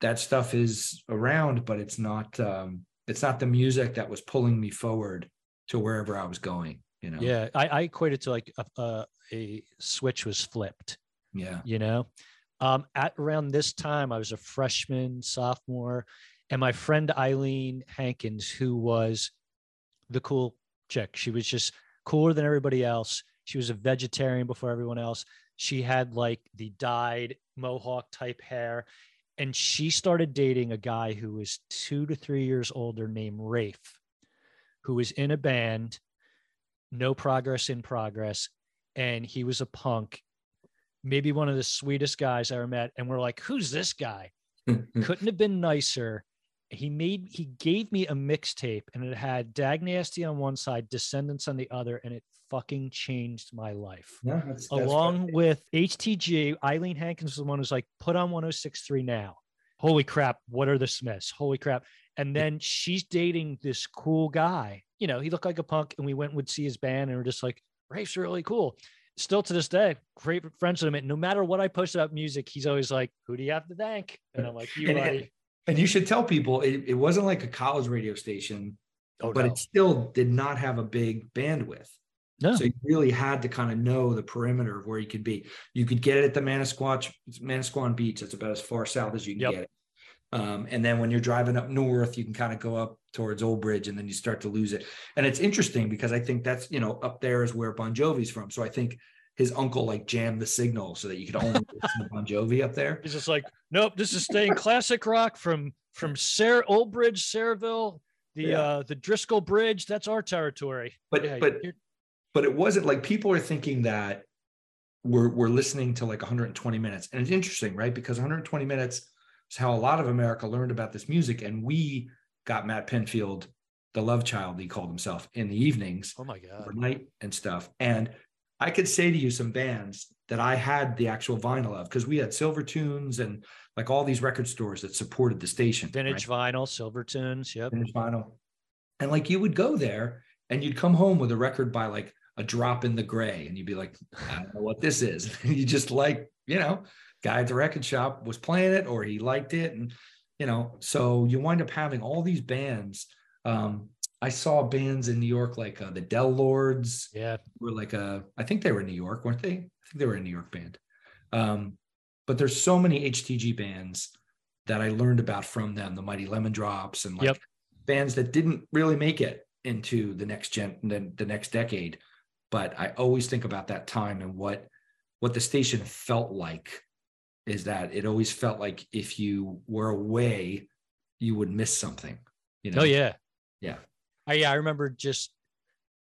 that stuff is around, but it's not. um It's not the music that was pulling me forward to wherever I was going. You know. Yeah. I, I equate it to like a, a, a switch was flipped. Yeah. you know um, at around this time i was a freshman sophomore and my friend eileen hankins who was the cool chick she was just cooler than everybody else she was a vegetarian before everyone else she had like the dyed mohawk type hair and she started dating a guy who was two to three years older named rafe who was in a band no progress in progress and he was a punk maybe one of the sweetest guys I ever met. And we're like, who's this guy? Couldn't have been nicer. He made he gave me a mixtape and it had Dag Nasty on one side, Descendents on the other, and it fucking changed my life. Yeah, that's, Along with HTG, Eileen Hankins was the one who's like, put on 1063 now. Holy crap, what are the Smiths? Holy crap. And then she's dating this cool guy. You know, he looked like a punk, and we went and would see his band, and we're just like, Rafe's really cool. Still to this day, great friends with him. And no matter what I post about music, he's always like, Who do you have to thank? And I'm like, You, And- buddy. And you should tell people it, it wasn't like a college radio station, Oh, but no. it still did not have a big bandwidth. No. So you really had to kind of know the perimeter of where you could be. You could get it at the Manasquatch, Manasquan Beach. That's about as far south as you can Yep. get it. Um, and then when you're driving up north, you can kind of go up towards Old Bridge and then you start to lose it. And it's interesting because I think that's, you know, up there is where Bon Jovi's from. So I think his uncle like jammed the signal so that you could only listen to Bon Jovi up there. He's just like, Nope, this is staying classic rock from from Sarah Old Bridge, Sayreville, the Yeah. uh the Driscoll Bridge. That's our territory. But Yeah, but you're- but it wasn't like people are thinking that we're we're listening to like 120 minutes and it's interesting right because 120 minutes is how a lot of america learned about this music and we got matt pinfield the love child he called himself in the evenings oh my god. overnight and stuff and i could say to you some bands that i had the actual vinyl of because we had silver tunes and like all these record stores that supported the station right? Vintage vinyl, silver tunes. Yep. vintage vinyl. And like you would go there and you'd come home with a record by like a drop in the gray, and you'd be like, I don't know what this is. You just like, you know, guy at the record shop was playing it or he liked it. And, you know, so you wind up having all these bands. Um, I saw bands in New York like uh, the Del-Lords Yeah. were like a, I think they were in New York, weren't they? I think they were a New York band. Um, but there's so many HTG bands that I learned about from them, the Mighty Lemon Drops and like Yep. bands that didn't really make it into the next gen, the, the next decade. But I always think about that time and what what the station felt like is that it always felt like if you were away, you would miss something. You know? Oh yeah. Yeah. I, yeah, I remember just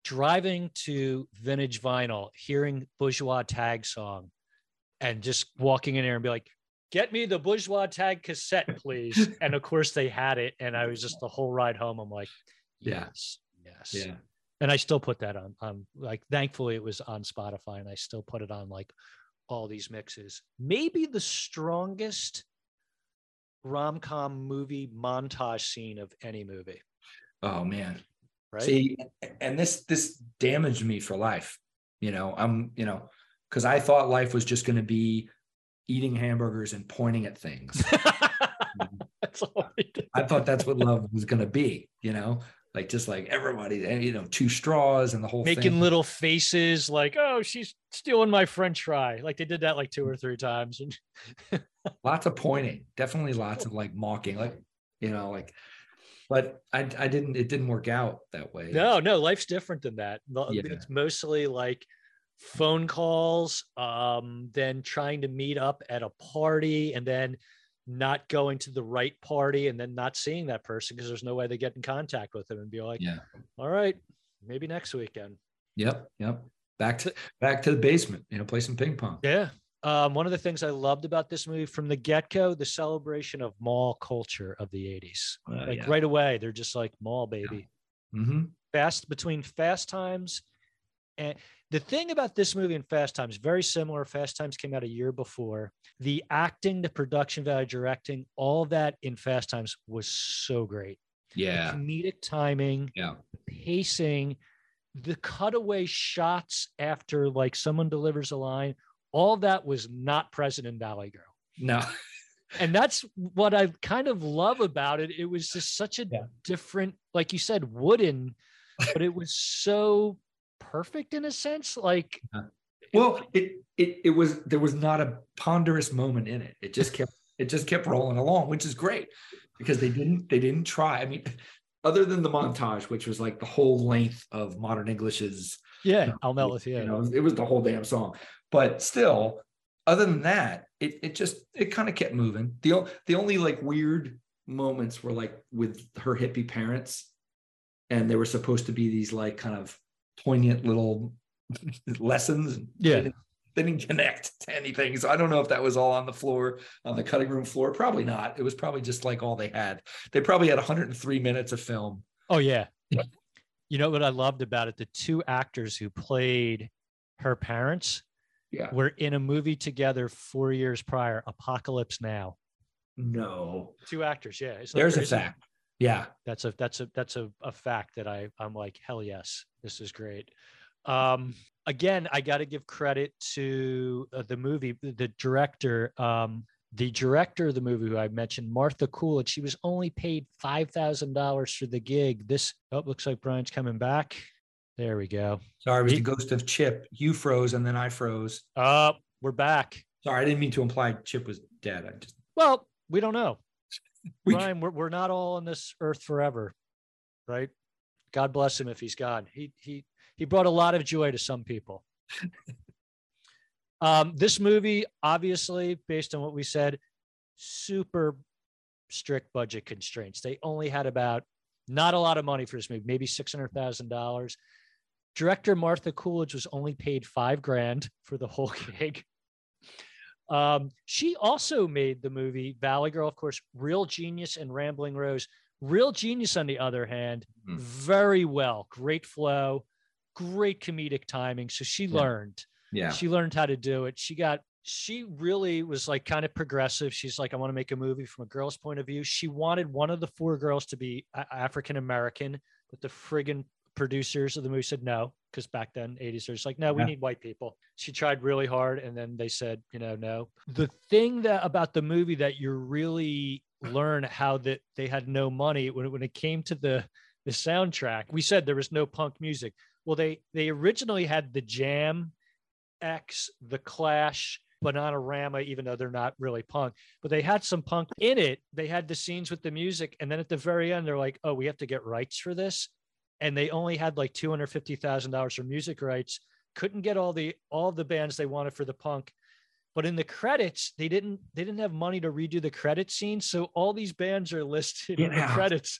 driving to vintage vinyl, hearing bourgeois tagg song, and just walking in there and be like, "Get me the bourgeois tagg cassette, please." and of course they had it, and I was just the whole ride home. I'm like, Yeah. "Yes, yes." Yeah. And I still put that on. Um, like thankfully it was on Spotify, and I still put it on like all these mixes. Maybe the strongest rom com movie montage scene of any movie. Oh man. Right. See, and this this damaged me for life. You know, I'm, you know, because I thought life was just going to be eating hamburgers and pointing at things. That's all we did. I thought that's what love was going to be, you know. like just like everybody, eh, you know, two straws and the whole Making thing. little faces like, oh, she's stealing my French fry. Like they did that like two or three times. And lots of pointing, definitely lots of like mocking, like you know, like. But I, I didn't. It didn't work out that way. no, no, life's different than that. Yeah. It's mostly like phone calls, um, then trying to meet up at a party and then not going to the right party and then not seeing that person because there's no way they get in contact with them and be like, Yeah. all right, maybe next weekend. Yep. Yep. Back to back to the basement. You know, play some ping pong. Yeah. Um, one of the things I loved about this movie from the get go, the celebration of mall culture of the 80s. Uh, Like yeah. right away, they're just like mall baby. hmm Fast between Fast Times and the thing about this movie and Fast Times, very similar. Fast Times came out a year before. The acting, the production value, directing, all that in Fast Times was so great. The Yeah. comedic timing, Yeah. pacing, the cutaway shots after like someone delivers a line, all that was not present in Valley Girl. No. And that's what I kind of love about it. It was just such a Yeah. different, like you said, wooden, but it was so perfect in a sense. Like, Well, it it it was there was not a ponderous moment in it. It just kept it just kept rolling along, which is great because they didn't they didn't try. I mean, other than the montage, which was like the whole length of modern English's yeah, I'll melt with you. you know, it was the whole damn song. But still, other than that, it it just it kind of kept moving. The the only like weird moments were like with her hippie parents, and they were supposed to be these like kind of poignant little lessons. Yeah. They didn't, they didn't connect to anything. So I don't know if that was all on the floor, on the cutting room floor. Probably not. It was probably just like all they had. They probably had 103 minutes of film. Oh. Yeah. You know what I loved about it? The two actors who played her parents Yeah. were in a movie together four years prior, Apocalypse Now. No. Two actors, yeah. That There's a fact. Yeah. that's a that's a that's a, a fact that I I'm like hell yes this is great. Um, again, I got to give credit to uh, the movie the director. Um, the director of the movie who I mentioned, Martha Coolidge, she was only paid five thousand dollars for the gig. This oh, looks like Brian's coming back. There we go. Sorry, it was He- the ghost of Chip. You froze and then I froze. Uh, we're back. Sorry, I didn't mean to imply Chip was dead. I just Well, we don't know. we, Brian, we're, we're not all on this earth forever, right? God bless him if he's gone. He he he brought a lot of joy to some people. um, this movie, obviously, based on what we said, super strict budget constraints. They only had about not a lot of money for this movie, maybe six hundred thousand dollars. Director Martha Coolidge was only paid five grand for the whole gig. Um, she also made the movie Valley Girl, of course, Real Genius and Rambling Rose. Real Genius, on the other hand, Mhm. very well, great flow, great comedic timing. So she Yeah. learned. yeah. She learned how to do it. She got, she really was like kind of progressive. She's like, I want to make a movie from a girl's point of view. She wanted one of the four girls to be African American, but the friggin' producers of the movie said no, because back then, 80s, they're just like, no, we Yeah. need white people. She tried really hard, and then they said, you know, no. The thing that about the movie that you really learn how that they had no money when it, when it came to the the soundtrack. We said there was no punk music. Well, they they originally had the Jam, X, the Clash, Bananarama, even though they're not really punk, but they had some punk in it. They had the scenes with the music, and then at the very end, they're like, "Oh, we have to get rights for this," and they only had like two hundred fifty thousand dollars for music rights. Couldn't get all the all the bands they wanted for the punk, but in the credits, they didn't they didn't have money to redo the credit scene, so all these bands are listed in the credits.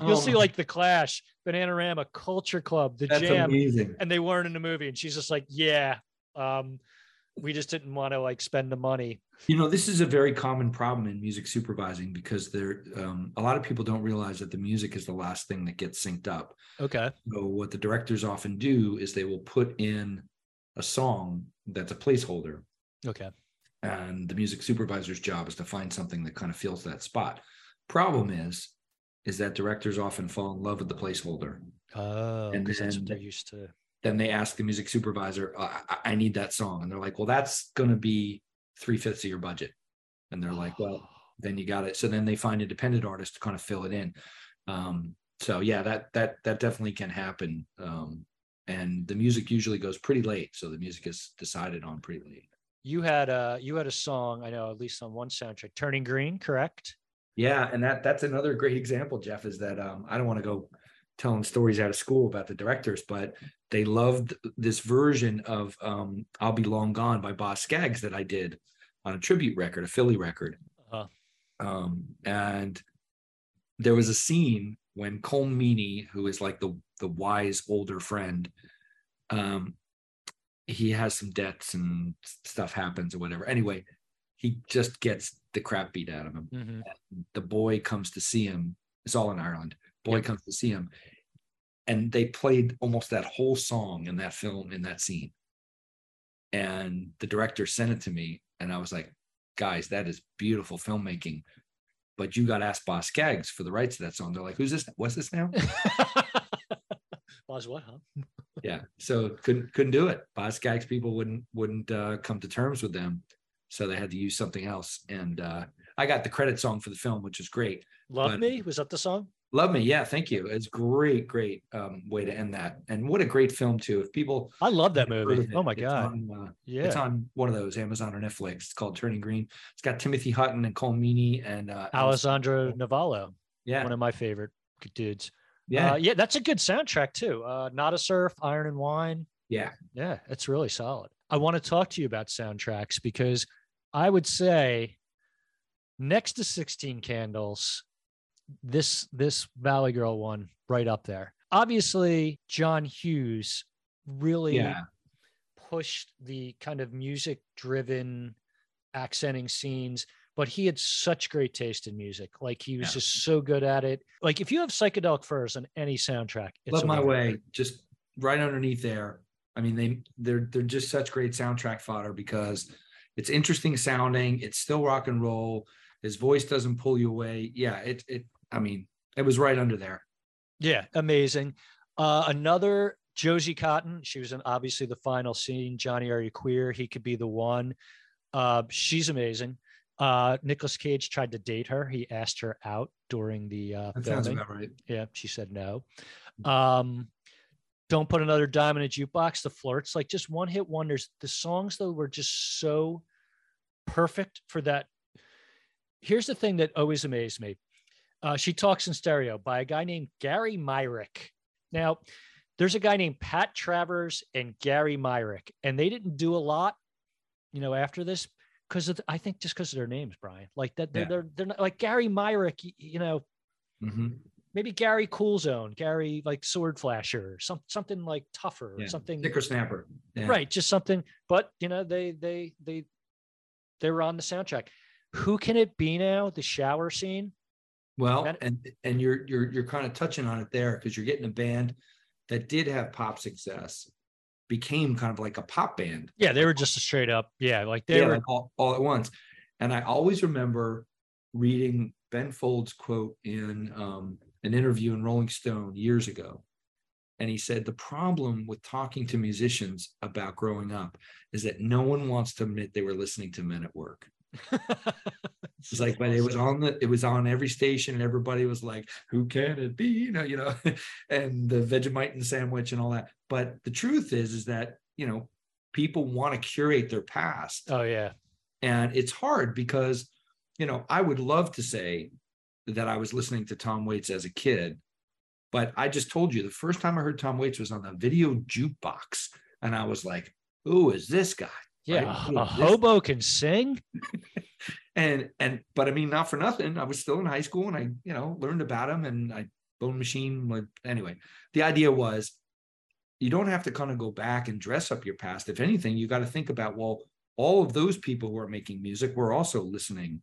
You'll Oh, see like the Clash, Bananarama, Culture Club, the that's Jam, amazing. and they weren't in the movie. And she's just like, yeah, um, we just didn't want to like spend the money. You know, this is a very common problem in music supervising because there um, a lot of people don't realize that the music is the last thing that gets synced up. Okay. So what the directors often do is they will put in a song that's a placeholder, Okay. and the music supervisor's job is to find something that kind of fills that spot. Problem is, is that directors often fall in love with the placeholder. Oh, And because that's what they're used to. Then they ask the music supervisor, "I, I- I need that song," and they're like, "Well, that's going to be three fifths of your budget." And they're like, "Well, then you got it. So then they find independent artists to kind of fill it in. Um, so yeah, that that that definitely can happen. Um, and the music usually goes pretty late, so the music is decided on pretty late. You had a you had a song I know at least on one soundtrack, "Turning Green," correct? Yeah, and that that's another great example, Jeff. Is that um, I don't want to go telling stories out of school about the directors, but they loved this version of um, "I'll Be Long Gone" by Boz Scaggs that I did on a tribute record, a Philly record. Uh-huh. Um, and there was a scene when Colm Meaney, who is like the the wise older friend, um, he has some debts and stuff happens or whatever. Anyway, he just gets the crap beat out of him. Mm-hmm. The boy comes to see him. It's all in Ireland. Boy yep. comes to see him, and they played almost that whole song in that film in that scene. And the director sent it to me, and I was like, "Guys, that is beautiful filmmaking." But you got to ask Boz for the rights to that song. They're like, "Who's this? What's this now?" Boz what, huh? yeah, so couldn't couldn't do it. Scaggs people wouldn't wouldn't uh, come to terms with them, so they had to use something else. And uh, I got the credit song for the film, which is great. Love but, Me was that the song? Love Me, yeah, thank you. It's great, great um, way to end that, and what a great film too. If people, I love that movie. It, oh my god, on, uh, yeah, it's on one of those Amazon or Netflix. It's called Turning Green. It's got Timothy Hutton and Colm Meaney and uh, Alessandro Nivola. Yeah, one of my favorite dudes. Yeah, uh, yeah, that's a good soundtrack too. Uh, Nada Surf, Iron and Wine. Yeah, yeah, it's really solid. I want to talk to you about soundtracks because I would say next to 16 Candles this this Valley Girl one right up there. Obviously, John Hughes really yeah. pushed the kind of music driven accenting scenes but he had such great taste in music. Like he was yeah. just so good at it. Like if you have psychedelic furs on any soundtrack, it's love my way, just right underneath there. I mean, they they're they're just such great soundtrack fodder because it's interesting sounding. It's still rock and roll. His voice doesn't pull you away. Yeah, it it I mean, it was right under there. Yeah, amazing. Uh, another Josie Cotton. She was in obviously the final scene. Johnny, are you queer? He could be the one. Uh, she's amazing. Uh, Nicolas Cage tried to date her. He asked her out during the uh, that filming. Right. Yeah, she said no. Um, don't put another dime in a jukebox. The flirts, like just one hit wonders. The songs though were just so perfect for that. Here's the thing that always amazed me. Uh, she talks in stereo by a guy named Gary Myrick. Now, there's a guy named Pat Travers and Gary Myrick, and they didn't do a lot, you know, after this because I think just because of their names, Brian. Like that, they're, yeah. they're they're not like Gary Myrick, you know. Mm-hmm. Maybe Gary Coolzone, Gary like Sword Flasher, some something like tougher, yeah. something Sticker Snapper, yeah. right? Just something. But you know, they they they they were on the soundtrack. Who can it be now? The shower scene well, that, and and you're you're you're kind of touching on it there because you're getting a band that did have pop success became kind of like a pop band. Yeah, they were just a straight up, yeah, like they yeah, were all, all, at once. And I always remember reading Ben Folds quote in um, an interview in Rolling Stone years ago. And he said the problem with talking to musicians about growing up is that no one wants to admit they were listening to men at work. it's like, but it was on the, it was on every station, and everybody was like, "Who can it be?" You know, you know, and the Vegemite and sandwich and all that. But the truth is, is that you know, people want to curate their past. Oh yeah, and it's hard because, you know, I would love to say that I was listening to Tom Waits as a kid, but I just told you the first time I heard Tom Waits was on the video jukebox, and I was like, "Who is this guy?" Yeah, right? a hobo can sing. and and but I mean, not for nothing. I was still in high school, and I you know learned about him, and I bone machine. Like anyway, the idea was you don't have to kind of go back and dress up your past. If anything, you got to think about well, all of those people who are making music were also listening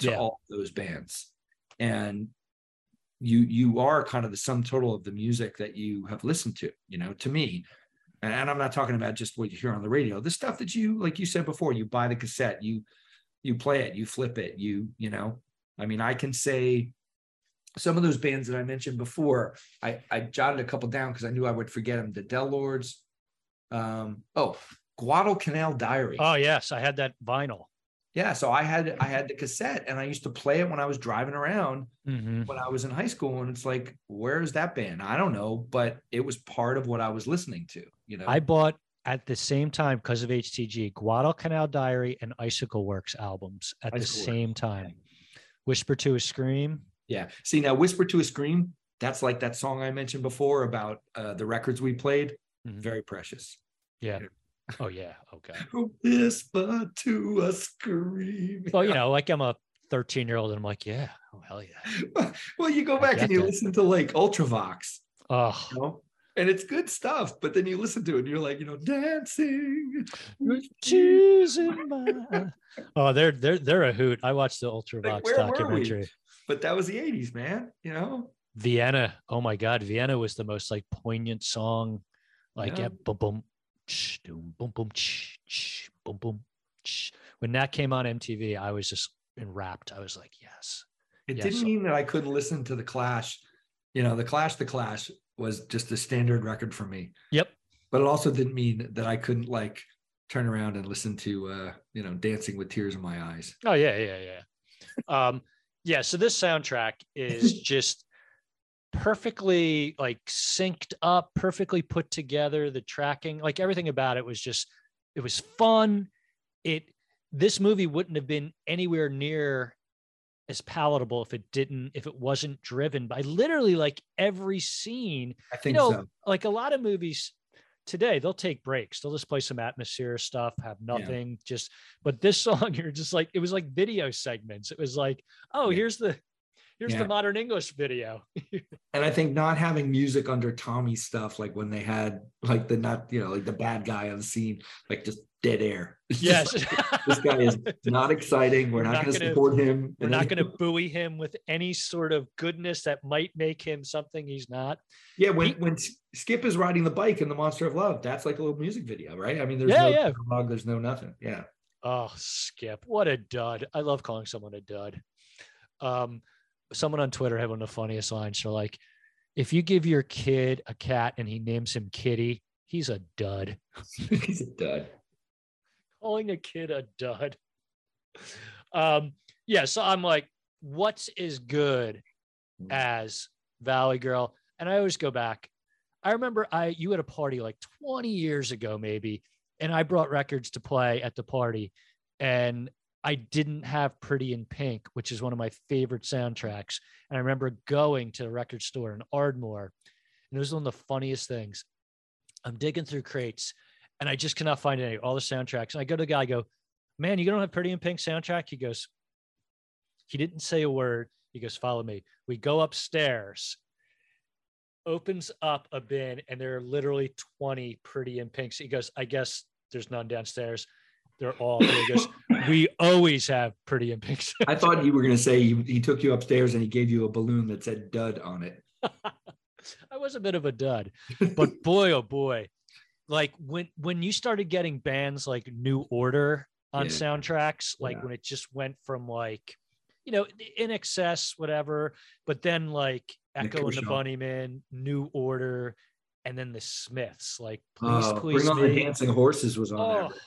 to yeah. all those bands, and you you are kind of the sum total of the music that you have listened to. You know, to me, and I'm not talking about just what you hear on the radio the stuff that you like you said before you buy the cassette you you play it you flip it you you know i mean i can say some of those bands that i mentioned before i i jotted a couple down because i knew i would forget them the del lords um oh guadalcanal diary oh yes i had that vinyl yeah, so I had I had the cassette and I used to play it when I was driving around Mhm. when I was in high school. And it's like, where's that band? I don't know, but it was part of what I was listening to, you know. I bought at the same time because of HTG Guadalcanal Diary and Icicle Works albums at the Icicle Works, same time. Whisper to a Scream. yeah. See now Whisper to a Scream, that's like that song I mentioned before about uh, the records we played. Mhm. Very precious. Yeah. Oh yeah. Okay. Whisper to a scream. Well, you know, like I'm a 13 year old and I'm like, yeah. Oh hell yeah. well, you go back and you that. listen to like Ultravox, Oh, you know, and it's good stuff. But then you listen to it and you're like, you know, dancing. with choosing my. Oh, they're they're they're a hoot. I watched the Ultravox we? documentary. But that was the 80s, man. You know? Vienna. Oh my God, Vienna was the most like poignant song. Like Yeah. yeah, boom boom, ch, doom, boom boom, ch, ch, boom boom. ch. When that came on MTV, I was just enwrapped. I was like, yes. It Yes. didn't mean that I couldn't listen to the Clash. You know, the Clash, the Clash was just a standard record for me. Yep. But it also didn't mean that I couldn't like turn around and listen to uh, you know, Dancing with Tears in My Eyes. Oh yeah, yeah, yeah. um, yeah. So this soundtrack is just perfectly like synced up, perfectly put together. The tracking, like everything about it was just, it was fun. It this movie wouldn't have been anywhere near as palatable if it didn't, if it wasn't driven by literally like every scene I think you know, so. like a lot of movies today they'll take breaks they'll just play some atmosphere stuff have Yeah. nothing just but this song you're just like it was like video segments it was like oh Yeah. here's the here's Yeah. the modern english video And I think not having music under tommy stuff, like when they had like the not, you know, like the bad guy on the scene, like just dead air. It's yes like, this guy is not exciting. We're, We're not, not going to support him. we're not going to buoy him with any sort of goodness that might make him something he's not Yeah, when He- when Skip is riding the bike in the Monster of Love, that's like a little music video, right? I mean, there's Yeah, no yeah. dialogue, there's no nothing. Yeah. Oh, Skip, what a dud. I love calling someone a dud. Um, someone on Twitter had one of the funniest lines. So, like, if you give your kid a cat and he names him Kitty, he's a dud. He's a dud. Calling a kid a dud. Um, yeah, so I'm like, what's as good as Valley Girl? And I always go back. I remember I you had a party like 20 years ago, maybe, and I brought records to play at the party, and I didn't have Pretty in Pink, which is one of my favorite soundtracks. And I remember going to the record store in Ardmore, and it was one of the funniest things. I'm digging through crates, and I just cannot find any all the soundtracks. And I go to the guy, I go, "Man, you don't have Pretty in Pink soundtrack?" He goes, he didn't say a word. He goes, "Follow me." We go upstairs opens up a bin and there are literally 20 pretty in pinks. He goes, I guess there's none downstairs. They're all. He goes, We always have pretty in pinks. I thought you were going to say he, he took you upstairs and he gave you a balloon that said dud on it. I was a bit of a dud, but boy, oh boy. Like when when you started getting bands like New Order on Yeah. soundtracks, like Yeah. when it just went from like, you know, INXS, whatever, but then like Nick Echo and the. Bunnymen, New Order, and then the Smiths, like please, Uh, please Bring on the dancing horses was on Oh, there.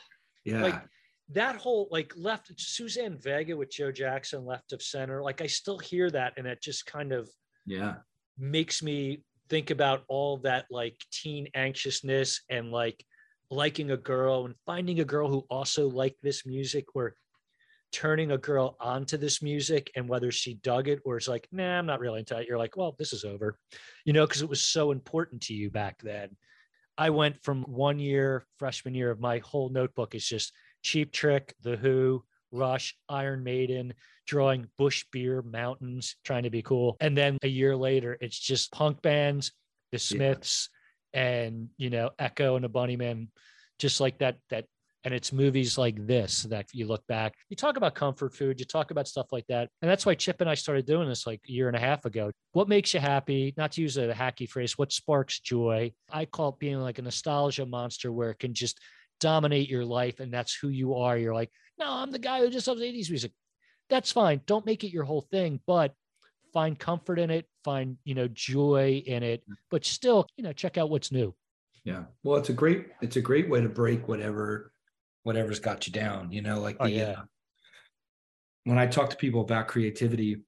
Yeah. like that whole like left Suzanne Vega with Joe Jackson left of center. Like I still hear that, and it just kind of yeah. makes me think about all that like teen anxiousness and like liking a girl and finding a girl who also liked this music or turning a girl onto this music and whether she dug it or it's like nah i'm not really into it. You're like well this is over you know because it was so important to you back then. I went from one year freshman year of my whole notebook is just cheap trick the who rush iron maiden drawing busch beer mountains trying to be cool. And then a year later it's just punk bands the smiths and you know echo and the bunnymen just like that that and it's movies like this that you look back. You talk about comfort food you talk about stuff like that. And that's why chip and i started doing this like a year and a half ago. What makes you happy? Not to use a hacky phrase what sparks joy? I call it being like a nostalgia monster where it can just dominate your life and that's who you are. You're like no i'm the guy who just loves 80s music that's fine don't make it your whole thing but find comfort in it find you know joy in it but still you know check out what's new Yeah. Well, it's a great it's a great way to break whatever whatever's got you down, you know, like the Oh, yeah. uh, when I talk to people about creativity,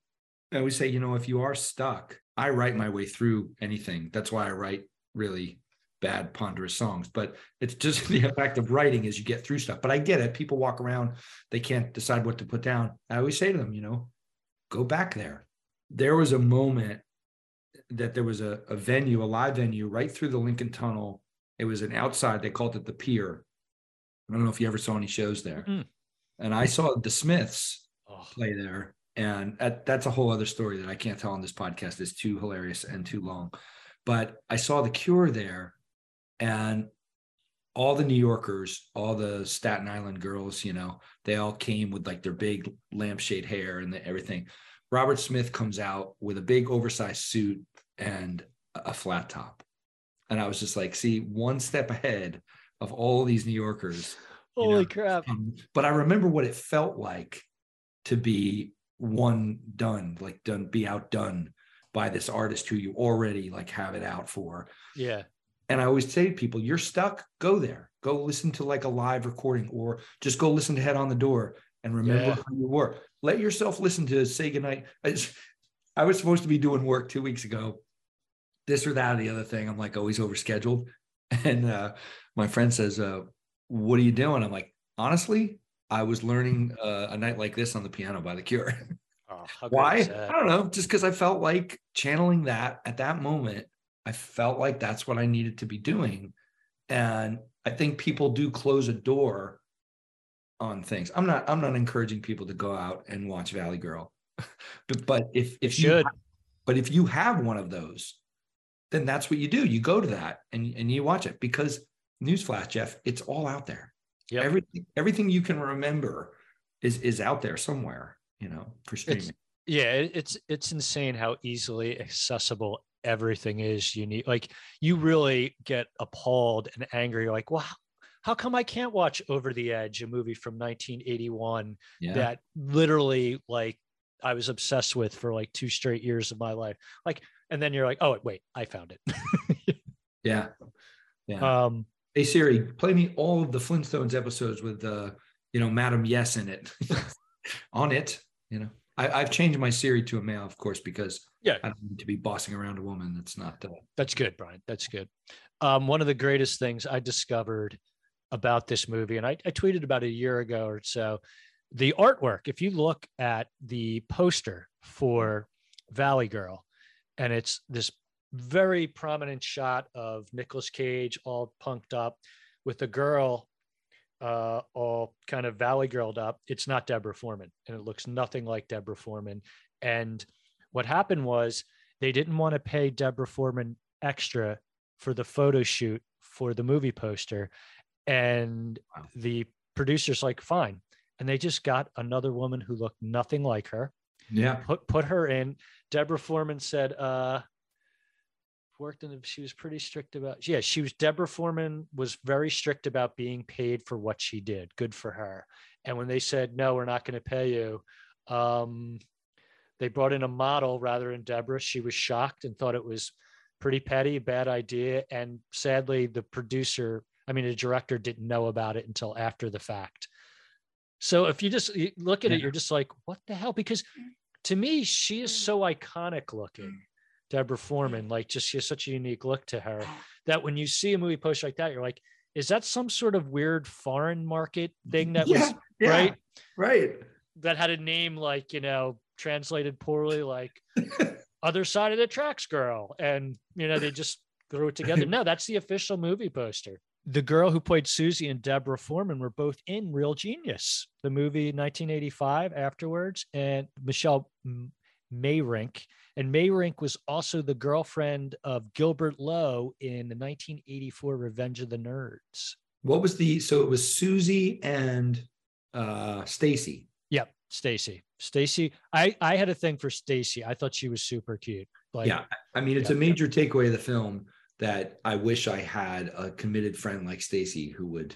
I always say, you know, if you are stuck, I write my way through anything. That's why I write really bad, ponderous songs. But it's just the effect of writing as you get through stuff. But I get it. People walk around, they can't decide what to put down. I always say to them, you know, go back there. There was a moment that there was a, a venue, a live venue right through the Lincoln Tunnel. It was an outside, they called it the pier. I don't know if you ever saw any shows there. Mm. And I saw the Smiths Oh, play there. And that, that's a whole other story that I can't tell on this podcast. It's too hilarious and too long. But I saw the cure there and all the New Yorkers, all the Staten Island girls, you know, they all came with like their big lampshade hair and the, everything. Robert Smith comes out with a big oversized suit and a flat top. And I was just like, see, one step ahead of all these New Yorkers. holy know. crap. Um, but I remember what it felt like to be one done, like done, be outdone by this artist who you already like have it out for. Yeah. And I always say to people, you're stuck, go there. Go listen to like a live recording or just go listen to Head on the Door and remember Yeah. who you were. Let yourself listen to Say Goodnight. I, just- I was supposed to be doing work two weeks ago, this or that or the other thing. I'm like always overscheduled. And uh, my friend says, uh, What are you doing? I'm like, Honestly, I was learning uh, a night like this on the piano by The Cure. Oh, Why? I don't know. Just because I felt like channeling that at that moment, I felt like that's what I needed to be doing. And I think people do close a door on things. I'm not, I'm not encouraging people to go out and watch Valley Girl. but, but if, if you, should. but if you have one of those, then that's what you do. You go to that and, and you watch it because newsflash, Jeff, it's all out there. Yep. Everything, everything you can remember is, is out there somewhere, you know, for streaming. yeah it's it's insane how easily accessible everything is unique like you really get appalled and angry You're like wow how come i can't watch over the edge a movie from 1981 yeah. that literally like i was obsessed with for like two straight years of my life like and then you're like oh wait i found it Yeah. Yeah. um hey Siri, play me all of the Flintstones episodes with uh, you know, Madam Yes in it. On it, you know. I, I've changed my Siri to a male, of course, because Yeah. I don't need to be bossing around a woman. That's not uh, That's good, Brian. That's good. Um, one of the greatest things I discovered about this movie, and I, I tweeted about a year ago or so, the artwork. If you look at the poster for Valley Girl, and it's this very prominent shot of Nicolas Cage all punked up with a girl uh, all kind of Valley Girled up. It's not Deborah Foreman, and it looks nothing like Deborah Foreman. And what happened was they didn't want to pay Deborah Foreman extra for the photo shoot for the movie poster. And Wow. the producer's like, fine. And they just got another woman who looked nothing like her, yeah. put put her in. Deborah Foreman said, uh, worked in the, she was pretty strict about yeah, she was Deborah Foreman was very strict about being paid for what she did. Good for her. And when they said, no, we're not going to pay you, um, they brought in a model rather than Deborah. She was shocked and thought it was pretty petty, bad idea. And sadly, the producer, I mean, the director didn't know about it until after the fact. So if you just look at it, you're just like, what the hell? Because to me, she is so iconic looking, Deborah Foreman. Like, just she has such a unique look to her that when you see a movie poster like that, you're like, is that some sort of weird foreign market thing that was yeah. yeah, right? Right. that had a name like you know translated poorly like other side of the tracks girl and you know they just threw it together no that's the official movie poster the girl who played susie and deborah foreman were both in real genius the movie 1985 afterwards and michelle meyrink and meyrink was also the girlfriend of gilbert lowe in the 1984 revenge of the nerds What was the so it was Susie and uh Stacy. Yep, Stacy. Stacy. I I had a thing for Stacy. I thought she was super cute. Like, yeah. I mean, it's yeah. a major takeaway of the film that I wish I had a committed friend like Stacy who would,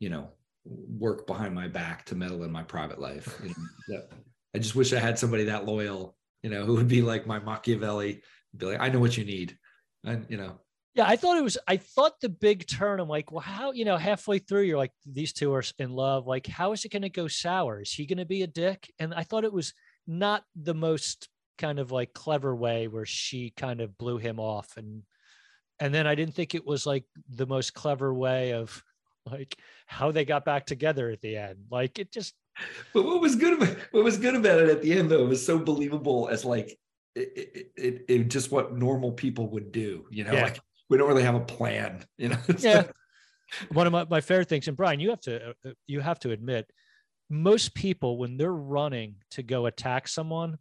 you know, work behind my back to meddle in my private life. That- I just wish I had somebody that loyal, you know, who would be like my Machiavelli, be like, I know what you need. And you know, Yeah, I thought it was. I thought the big turn. I'm like, well, how you know, halfway through, you're like, these two are in love. Like, how is it going to go sour? Is he going to be a dick? And I thought it was not the most kind of like clever way where she kind of blew him off, and and then I didn't think it was like the most clever way of like how they got back together at the end. Like it just. But what was good about what was good about it at the end though it was so believable as like it, it, it, it just what normal people would do. You know, Yeah. like we don't really have a plan. You know. Yeah. one of my, my favorite things and brian you have to uh, you have to admit most people when they're running to go attack someone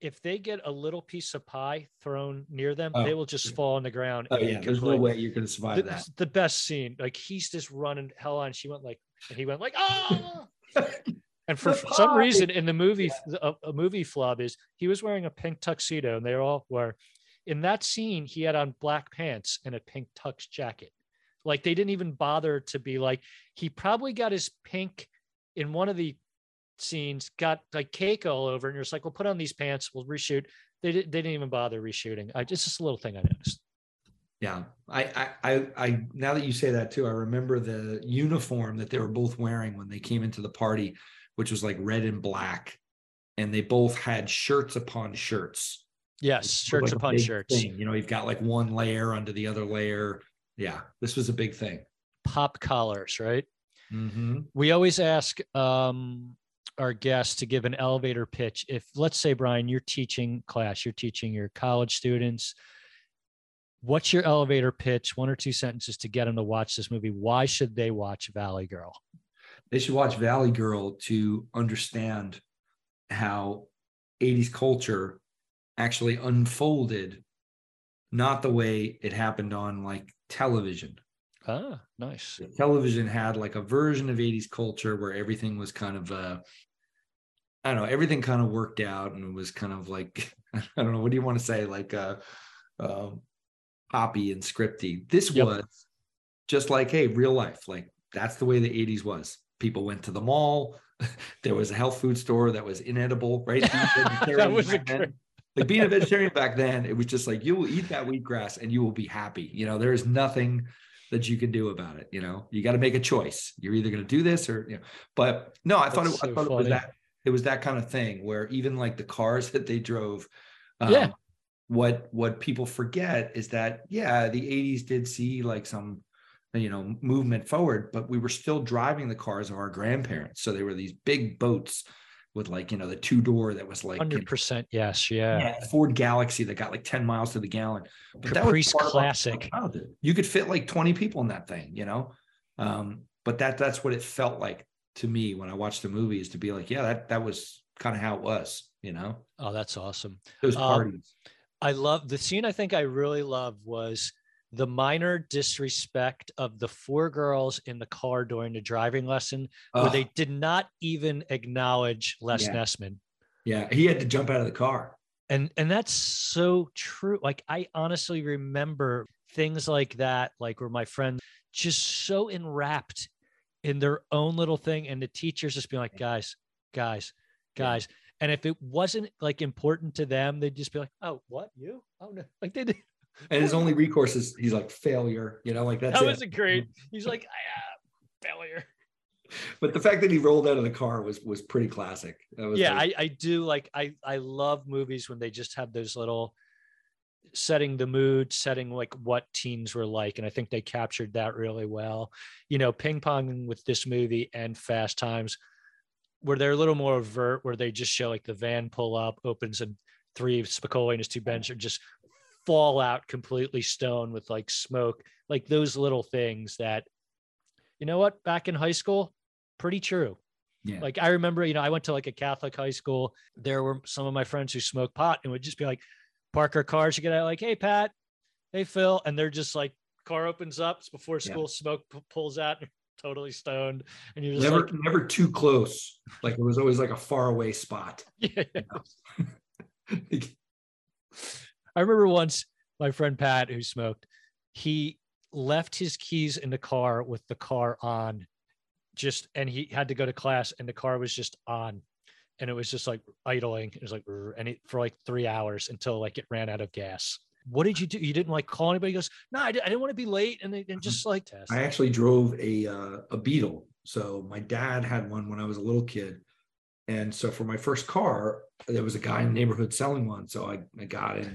if they get a little piece of pie thrown near them they Oh, will just yeah. fall on the ground oh yeah, there's no way you're going to survive the, that. the best scene like he's just running hell on she went like and he went like oh and for, some reason in the movie a, a movie flub is he was wearing a pink tuxedo and they all were in that scene he had on black pants and a pink tux jacket like they didn't even bother to be like he probably got his pink in one of the scenes got like cake all over and you're just like well put on these pants we'll reshoot they, they didn't even bother reshooting i just a little thing i noticed Yeah, I, I, I. Now that you say that too, I remember the uniform that they were both wearing when they came into the party, which was like red and black, and they both had shirts upon shirts. Yes shirts like upon shirts thing. You know, you've got like one layer under the other layer. Yeah, this was a big thing. pop collars right Mm-hmm. we always ask um, our guests to give an elevator pitch. If, let's say, Brian, you're teaching class, you're teaching your college students, what's your elevator pitch? One or two sentences to get them to watch this movie. Why should they watch Valley Girl? They should watch Valley Girl to understand how 80s culture actually unfolded, not the way it happened on like television. Ah, nice. television had like a version of 80s culture where everything was kind of uh I don't know, everything kind of worked out and it was kind of like I don't know, what do you want to say? Like uh um poppy and scripty. This Yep. was just like, hey, real life. Like that's the way the 80s was. People went to the mall. There was a health food store that was inedible, right? That was a great- like being a vegetarian back then, it was just like you will eat that wheatgrass and you will be happy. You know, there is nothing that you can do about it. You know, you got to make a choice. You're either going to do this or you know. But no, I thought it, That's I thought it was that it was that kind of thing where even like the cars that they drove. um, Yeah. What what people forget is that yeah, the '80s did see like some you know movement forward, but we were still driving the cars of our grandparents. So they were these big boats with like you know the two door that was like know, 100% yes. Yeah. yeah, Ford Galaxie that got like 10 miles to the gallon. But that was Caprice of our Classic. You could fit like 20 people in that thing, you know? Um, but that that's what it felt like to me when I watched the movie is to be like, yeah, that that was kind of how it was, you know, Oh, that's awesome. those Um. I love the scene I think I really love was the minor disrespect of the four girls in the car during the driving lesson where they did not even acknowledge Les Yeah. Nessman. yeah, he had to jump out of the car. And and that's so true. Like I honestly remember things like that, like where my friends just so enwrapped in their own little thing, and the teachers just being like, guys, guys, Yeah. guys. And if it wasn't like important to them, they'd just be like, "Oh, what you? Oh no!" Like they did. And his only recourse is he's like failure, you know, like that's that it. was a great. He's like, ah, failure. But the fact that he rolled out of the car was was pretty classic. That was Yeah, like- I, I do like I I love movies when they just have those little setting the mood, setting like what teens were like, and I think they captured that really well. You know, ping ponging with this movie and Fast Times, where they're a little more overt, where they just show like the van pull up, opens, and three Spicoli and his two bench are just fall out completely stoned with like smoke, like those little things that, you know what, back in high school, pretty true. yeah. Like I remember, you know, I went to like a Catholic high school. There were some of my friends who smoked pot and would just be like, park our cars to get out, like, hey Pat, hey Phil, and they're just like, car opens up it's before Yeah. school, smoke p- pulls out, totally stoned, and you're just never like, never too close. Like it was always like a far away spot. yeah. I remember once my friend Pat, who smoked, he left his keys in the car with the car on, just and he had to go to class, and the car was just on, and it was just like idling. It was like and it, for like three hours until like it ran out of gas. what did you do? You didn't like call anybody? He goes, no, I, didn't want to be late. And, they, and just like test. I actually drove a uh, a Beetle. So my dad had one when I was a little kid. And so for my first car, there was a guy in the neighborhood selling one. So I, I got it.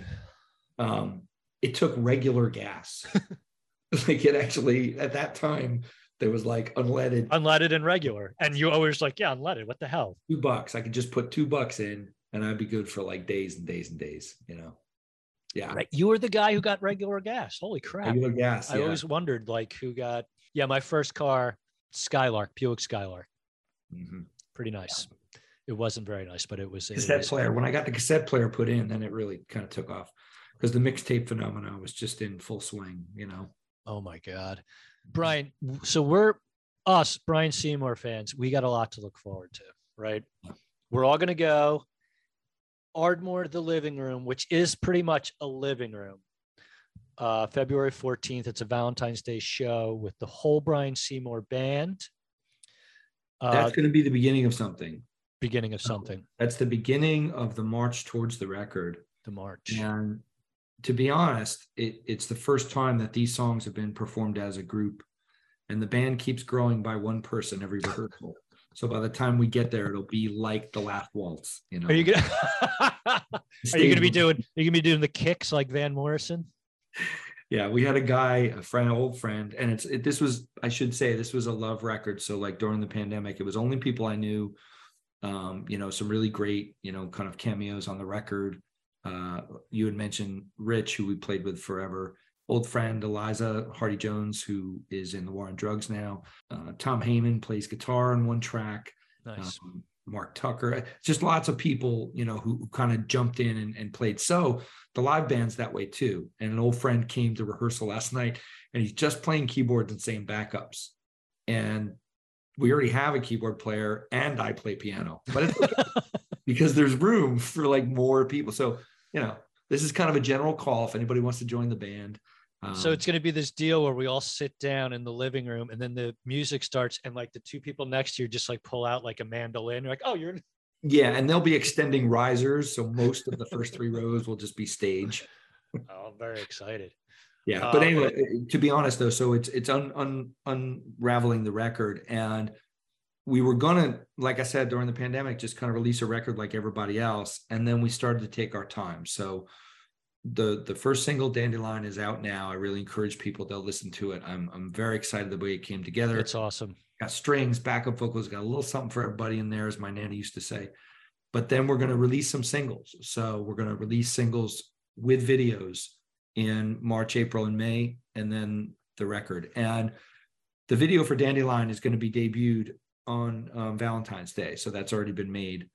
Um, it took regular gas. like it actually at that time there was like unleaded. Unleaded and regular. And you always like yeah unleaded what the hell? Two bucks. I could just put two bucks in and i'd be good for like days and days and days you know? Yeah. Right. You were the guy who got regular gas. Holy crap. Regular gas i always wondered like who got yeah my first car skylark buick skylark. Mm-hmm. pretty nice. Yeah. it wasn't very nice but it was a cassette it was, player. When i got the cassette player put in then it really kind of took off because the mixtape phenomenon was just in full swing you know Oh my God. Brian, so we're us, Brian Seymour fans, we got a lot to look forward to, right? We're all going to go Ardmore, the living room, which is pretty much a living room. Uh, February 14th, it's a Valentine's Day show with the whole Brian Seymour band. Uh, That's going to be the beginning of something. Beginning of something. That's the beginning of the march towards the record. The march. And to be honest, it, it's the first time that these songs have been performed as a group, and the band keeps growing by one person every rehearsal. So by the time we get there, it'll be like the last waltz. You know, are you gonna are you gonna be doing? Are you gonna be doing the kicks like Van Morrison? Yeah, we had a guy, a friend, old friend, and it's it, this was I should say this was a love record. So like during the pandemic, it was only people I knew. Um, you know, some really great, you know, kind of cameos on the record. Uh, you had mentioned Rich, who we played with forever, old friend Eliza Hardy Jones, who is in the War on Drugs now. Uh, Tom Heyman plays guitar on one track. Nice. Um, Mark Tucker, just lots of people, you know, who, who kind of jumped in and, and, played. So the live band's that way too. And an old friend came to rehearsal last night and he's just playing keyboards and saying backups. And we already have a keyboard player and I play piano, but it's okay because there's room for like more people. So you know, this is kind of a general call if anybody wants to join the band. Um, so it's going to be this deal where we all sit down in the living room and then the music starts and like the two people next to you just like pull out like a mandolin. You're like, oh, you're. Yeah, and they'll be extending risers, so most of the first three rows will just be stage. oh, I'm very excited. Yeah, but um, anyway, to be honest though, so it's it's un, un, unraveling the record, and we were gonna, like I said, during the pandemic, just kind of release a record like everybody else, and then we started to take our time. So the the first single, Dandelion, is out now. I really encourage people to listen to it. I'm I'm very excited the way it came together. It's awesome. Got strings, backup vocals, got a little something for everybody in there, as my nanny used to say. But then we're going to release some singles. So we're going to release singles with videos in March, April, and May, and then the record. And the video for Dandelion is going to be debuted on um, Valentine's Day. So that's already been made.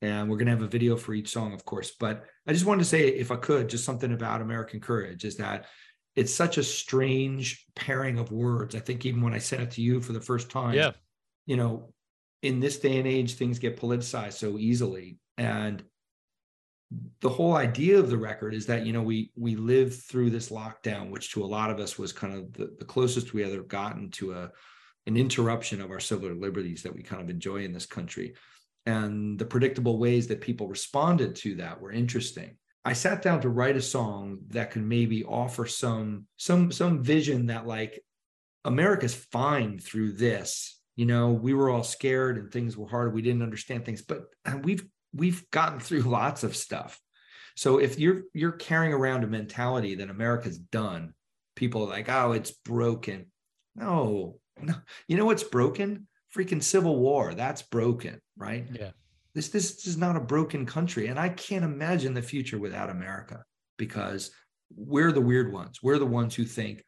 And we're going to have a video for each song, of course. But I just wanted to say, if I could, just something about American Courage is that it's such a strange pairing of words. I think even when I sent it to you for the first time, yeah, you know, in this day and age, things get politicized so easily. And the whole idea of the record is that you know we we lived through this lockdown which to a lot of us was kind of the, the closest we ever gotten to a an interruption of our civil liberties that we kind of enjoy in this country. And the predictable ways that people responded to that were interesting. I sat down to write a song that could maybe offer some some some vision that like America's fine through this. You know, we were all scared and things were hard. We didn't understand things, but we've we've gotten through lots of stuff. So if you're you're carrying around a mentality that America's done, people are like, oh, it's broken. No, no, you know what's broken? Freaking civil war. That's broken, right? Yeah. This this is not a broken country, and I can't imagine the future without America because we're the weird ones. We're the ones who think,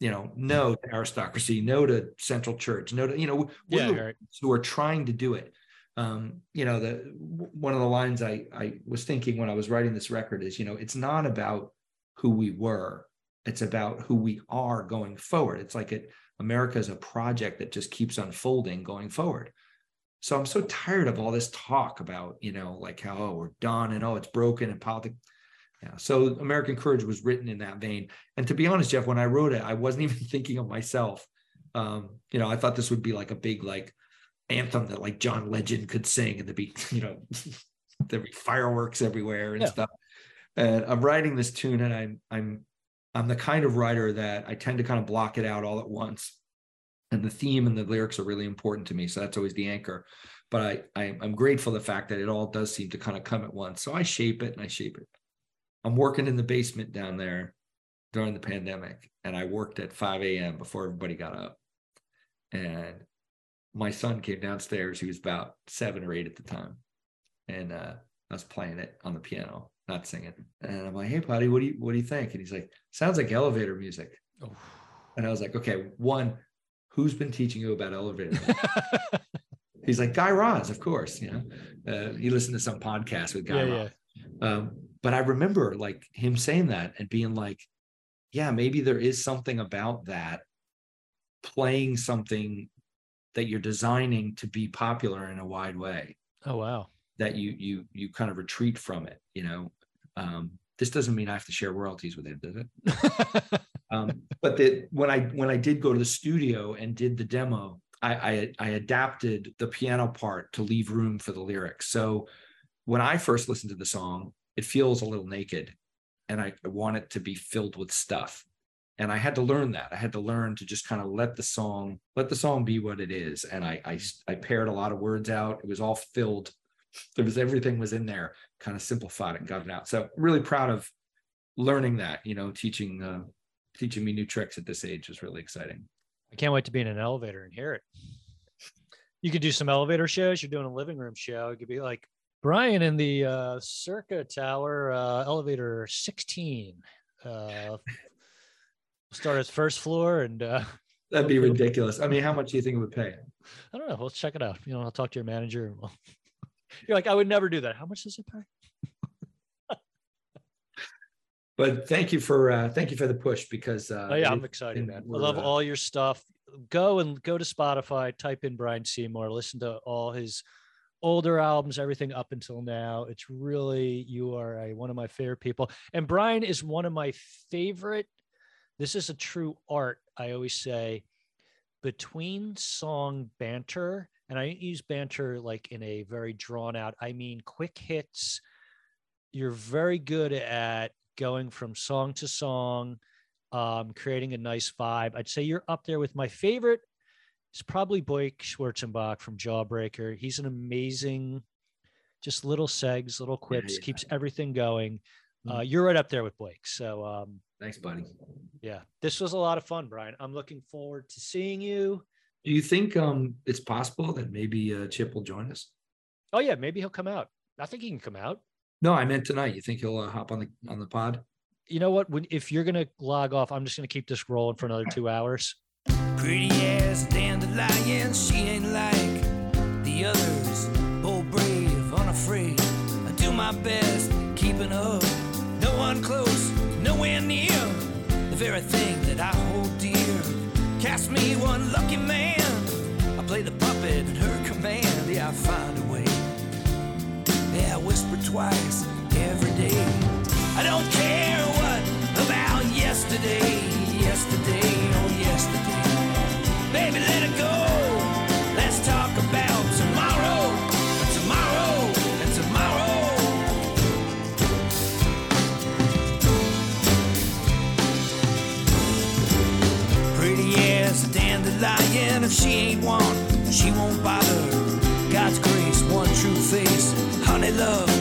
you know, no to aristocracy, no to central church, no to you know, we're yeah, the right. who are trying to do it. Um, you know, the one of the lines I I was thinking when I was writing this record is, you know, it's not about who we were, it's about who we are going forward. It's like it America is a project that just keeps unfolding going forward. So I'm so tired of all this talk about, you know, like how, oh, we're done and oh, it's broken and politics. Yeah. So American Courage was written in that vein. And to be honest, Jeff, when I wrote it, I wasn't even thinking of myself. Um, you know, I thought this would be like a big like anthem that like John Legend could sing and there'd be, you know, there'd be fireworks everywhere and yeah. stuff. and I'm writing this tune, and I'm I'm I'm the kind of writer that I tend to kind of block it out all at once. And the theme and the lyrics are really important to me. So that's always the anchor. But I, I I'm grateful the fact that it all does seem to kind of come at once. So I shape it and I shape it. I'm working in the basement down there during the pandemic, and I worked at 5 a.m. before everybody got up. And my son came downstairs. He was about seven or eight at the time. And uh, I was playing it on the piano not singing. And I'm like, hey, buddy, what do you what do you think? And he's like, sounds like elevator music. Oh. And I was like, okay, one, who's been teaching you about elevator? he's like, Guy Raz, of course. You know, uh, he listened to some podcast with Guy yeah, Raz. Yeah. Um, but I remember like him saying that and being like, yeah, maybe there is something about that playing something that you're designing to be popular in a wide way. Oh wow that you you you kind of retreat from it you know um, this doesn't mean i have to share royalties with it does it? Um, but that when i when i did go to the studio and did the demo I, I i adapted the piano part to leave room for the lyrics. So when i first listened to the song it feels a little naked and i want it to be filled with stuff. And i had to learn that. I had to learn to just kind of let the song let the song be what it is. And i i, I paired a lot of words out. It was all filled. There was everything was in there kind of simplified it and got it out. So really proud of learning that you know teaching uh, teaching me new tricks at this age is really exciting. I can't wait to be in an elevator and hear it. You could do some elevator shows. You're doing a living room show. It could be like brian in the uh, circa tower uh, elevator 16 uh, start at first floor and uh, that'd be ridiculous. I mean how much do you think it would pay? I don't know. Let's check it out. You know i'll talk to your manager and we'll you're like, I would never do that. How much does it pay? but thank you for uh, thank you for the push because uh, oh, yeah, I'm excited, man. I love uh, all your stuff. Go and go to Spotify, type in Brian Seymour, listen to all his older albums, everything up until now. It's really you are a, one of my favorite people, and Brian is one of my favorite. This is a true art. I always say between song banter and I use banter like in a very drawn out, I mean quick hits. You're very good at going from song to song, um, creating a nice vibe. I'd say you're up there with my favorite. It's probably Blake Schwarzenbach from Jawbreaker. He's an amazing, just little segs, little quips, yeah, yeah. keeps everything going. Uh, mm-hmm. you're right up there with Blake. So um, thanks, buddy. Yeah, this was a lot of fun, Brian. I'm looking forward to seeing you you think um, it's possible that maybe uh, Chip will join us? Oh yeah, maybe he'll come out. I think he can come out. No, I meant tonight. You think he'll uh, hop on the on the pod? You know what? When, if you're gonna log off, I'm just gonna keep this rolling for another two hours. Pretty ass dandelion, she ain't like the others. Bold, brave, unafraid. I do my best, keeping up. No one close, nowhere near. The very thing that I hold dear. Cast me one lucky man. I play the puppet at her command. Yeah, I find a way. Yeah, I whisper twice every day. I don't care she ain't one, she won't bother. God's grace, one true face, honey love,